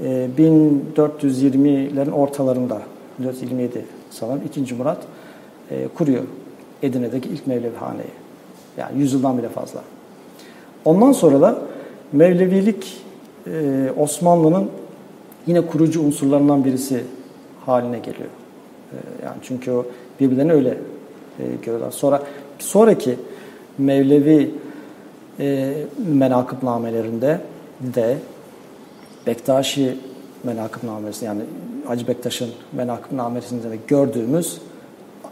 e, 1420'lerin ortalarında 1427 sanırım 2. Murat e, kuruyor Edirne'deki ilk Mevlevi haneyi. Yani yüzyıldan bile fazla. Ondan sonra da Mevlevilik e, Osmanlı'nın yine kurucu unsurlarından birisi haline geliyor. E, yani çünkü o birbirlerini öyle e, görüyorlar. Sonra sonraki Mevlevi e, menakıbnamelerinde de Bektaşi menakıbnamesi yani Hacı Bektaş'ın menakıbnamesinde de gördüğümüz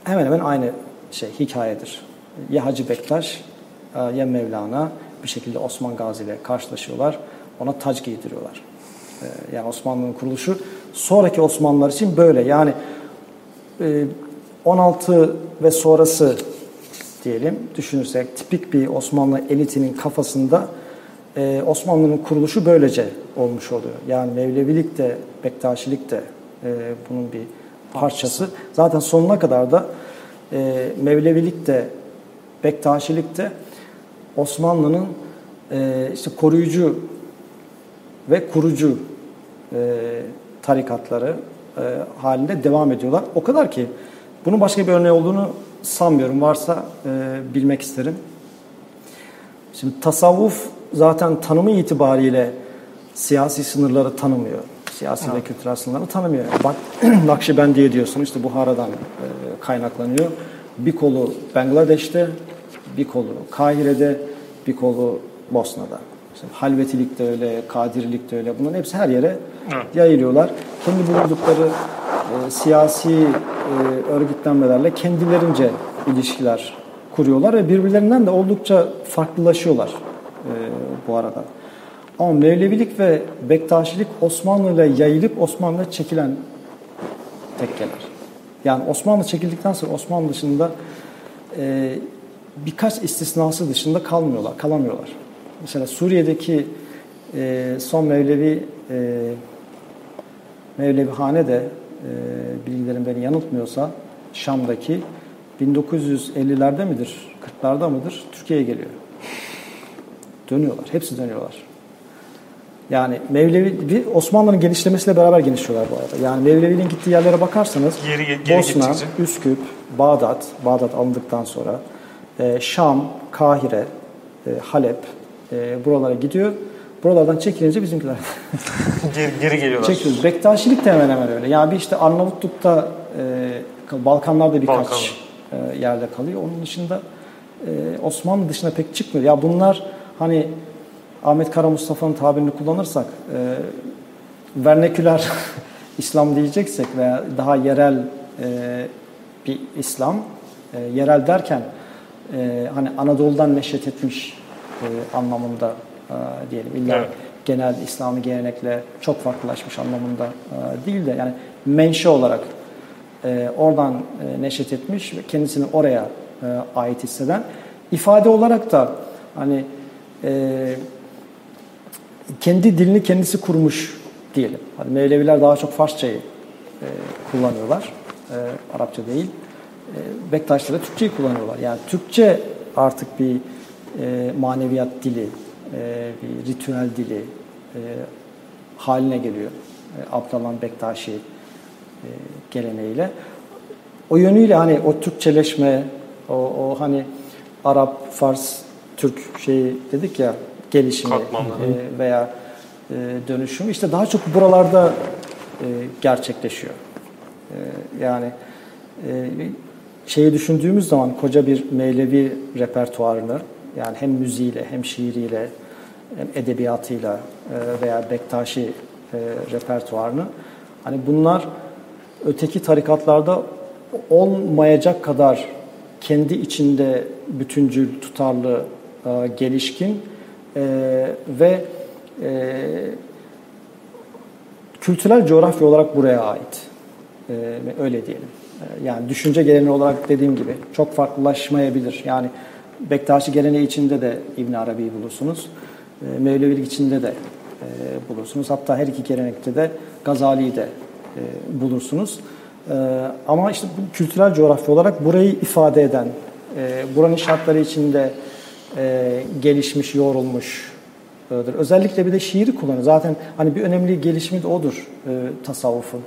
hemen hemen aynı şey hikayedir. Ya Hacı Bektaş e, ya Mevlana bir şekilde Osman Gazi ile karşılaşıyorlar. Ona tac giydiriyorlar. E, Yani Osmanlı'nın kuruluşu sonraki Osmanlılar için böyle. Yani e, 16 ve sonrası diyelim düşünürsek tipik bir Osmanlı elitinin kafasında e, Osmanlı'nın kuruluşu böylece olmuş oluyor. Yani Mevlevilik de Bektaşilik de e, bunun bir parçası. Zaten sonuna kadar da e, Mevlevilik de Bektaşilik de Osmanlı'nın e, işte koruyucu ve kurucu e, tarikatları e, halinde devam ediyorlar. O kadar ki bunun başka bir örneği olduğunu sanmıyorum. Varsa e, bilmek isterim. Şimdi tasavvuf zaten tanımı itibariyle siyasi sınırları tanımıyor. Siyasi ve kültürel sınırları tanımıyor. Bak Nakşibendiye diyorsun işte Buhara'dan e, kaynaklanıyor. Bir kolu Bangladeş'te, bir kolu Kahire'de, bir kolu Bosna'da. İşte halvetilik de öyle, kadirilik de öyle. Bunların hepsi her yere Evet. yayılıyorlar. Kendi bulundukları e, siyasi e, örgütlenmelerle kendilerince ilişkiler kuruyorlar ve birbirlerinden de oldukça farklılaşıyorlar e, bu arada. Ama Mevlevilik ve Bektaşilik Osmanlı ile yayılıp Osmanlı'ya çekilen tekkeler. Yani Osmanlı çekildikten sonra Osmanlı dışında e, birkaç istisnası dışında kalmıyorlar, kalamıyorlar. Mesela Suriye'deki e, son Mevlevi e, Mevlevihane de bilgilerim beni yanıltmıyorsa Şam'daki 1950'lerde midir, 40'larda mıdır Türkiye'ye geliyor. Dönüyorlar, hepsi dönüyorlar. Yani Mevlevi, bir Osmanlı'nın genişlemesiyle beraber genişliyorlar bu arada. Yani Mevlevi'nin gittiği yerlere bakarsanız Geri- geri Bosna, gittikçe. Üsküp, Bağdat, Bağdat alındıktan sonra e, Şam, Kahire, e, Halep e, buralara gidiyor. Buralardan çekilince bizimkiler Geri, geri geliyorlar. çekiyoruz. Bektaşilik de hemen hemen öyle. Yani bir işte Arnavutluk'ta, e, Balkanlarda birkaç Balkanlar. e, yerde kalıyor. Onun dışında e, Osmanlı dışına pek çıkmıyor. Ya bunlar hani Ahmet Kara Mustafa'nın tabirini kullanırsak e, verneküler İslam diyeceksek veya daha yerel e, bir İslam, e, yerel derken e, hani Anadolu'dan neşet etmiş e, anlamında diyelim. İlla Evet. genel İslami gelenekle çok farklılaşmış anlamında e, değil de yani menşe olarak e, oradan e, neşet etmiş ve kendisini oraya ait hisseden ifade olarak da hani kendi dilini kendisi kurmuş diyelim. Hani Mevleviler daha çok Farsçayı kullanıyorlar. Arapça değil. Bektaşlar da Türkçeyi kullanıyorlar. Yani Türkçe artık bir e, maneviyat dili, e, bir ritüel dili e, haline geliyor. E, Abdallah Bektaşi e, geleneğiyle. O yönüyle hani o Türkçeleşme, o, o hani Arap, Fars, Türk şeyi dedik ya gelişimi e, veya e, dönüşümü işte daha çok buralarda e, gerçekleşiyor. E, yani e, şeyi düşündüğümüz zaman koca bir Mevlevi repertuarını yani hem müziğiyle hem şiiriyle hem edebiyatıyla e, veya Bektaşi e, repertuarını hani bunlar öteki tarikatlarda olmayacak kadar kendi içinde bütüncül, tutarlı, e, gelişkin ve kültürel coğrafya olarak buraya ait. Öyle diyelim. Yani düşünce geleneği olarak dediğim gibi çok farklılaşmayabilir. Yani Bektaşi geleneği içinde de İbn Arabi'yi bulursunuz. E, Mevlevilik içinde de e, bulursunuz. Hatta her iki gelenekte de Gazali'yi de e, bulursunuz. E, ama işte bu kültürel coğrafya olarak burayı ifade eden, e, buranın şartları içinde e, gelişmiş, yoğrulmuş, Özellikle bir de şiiri kullanıyor. Zaten hani bir önemli gelişimi de odur e, tasavvufun.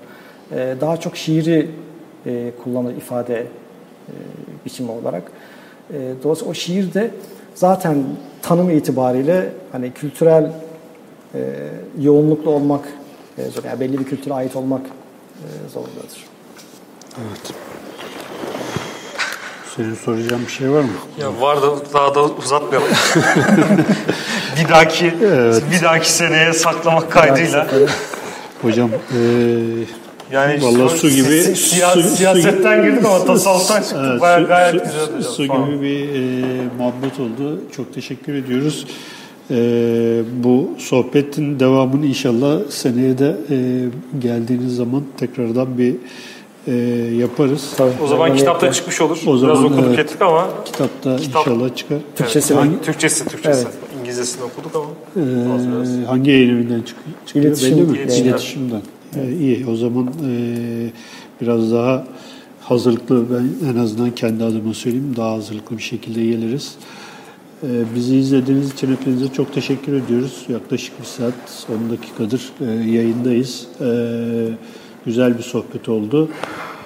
E, daha çok şiiri e, kullanır ifade e, biçimi olarak. E, dolayısıyla o şiir de zaten tanımı itibariyle hani kültürel e, yoğunluklu olmak e, zor. Yani belli bir kültüre ait olmak e, zorundadır. Evet. Senin soracağın bir şey var mı? Ya var da daha da uzatmayalım. bir dahaki evet. bir dahaki seneye saklamak kaydıyla. Hocam e, yani vallahi su gibi si, siya, su, siyasetten su, girdik ama tasavvuftan çıktık. Evet, Bayağı gayet su, güzel hocam. Su gibi bir e, muhabbet oldu. Çok teşekkür ediyoruz. E, bu sohbetin devamını inşallah seneye de e, geldiğiniz zaman tekrardan bir e, yaparız. Tabii. O zaman yani kitapta çıkmış olur. O zaman, Biraz okuduk evet, ettik ama. Kitapta kitap, inşallah çıkar. Türkçesi, evet, hangi, Türkçesi, Türkçesi. Evet. İngilizcesini okuduk ama. Ee, hangi yayın evinden çıkıyor? İletişim, belli mi? İletişim. İletişimden. Ee, iyi. O zaman e, biraz daha hazırlıklı ben en azından kendi adıma söyleyeyim daha hazırlıklı bir şekilde geliriz. Ee, bizi izlediğiniz için hepinize çok teşekkür ediyoruz. Yaklaşık bir saat 10 dakikadır e, yayındayız. Ee, güzel bir sohbet oldu.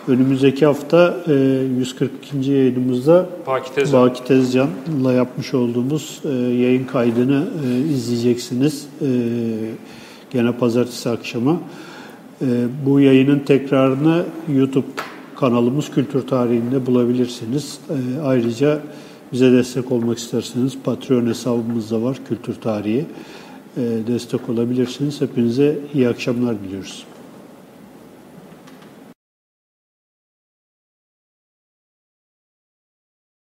Önümüzdeki hafta 142. E, yayınımızda Baki Tezcan. Baki Tezcan'la yapmış olduğumuz e, yayın kaydını e, izleyeceksiniz. Gene pazartesi akşamı. Bu yayının tekrarını YouTube kanalımız Kültür Tarihi'nde bulabilirsiniz. Ayrıca bize destek olmak isterseniz Patreon hesabımız da var Kültür Tarihi. Destek olabilirsiniz. Hepinize iyi akşamlar diliyoruz.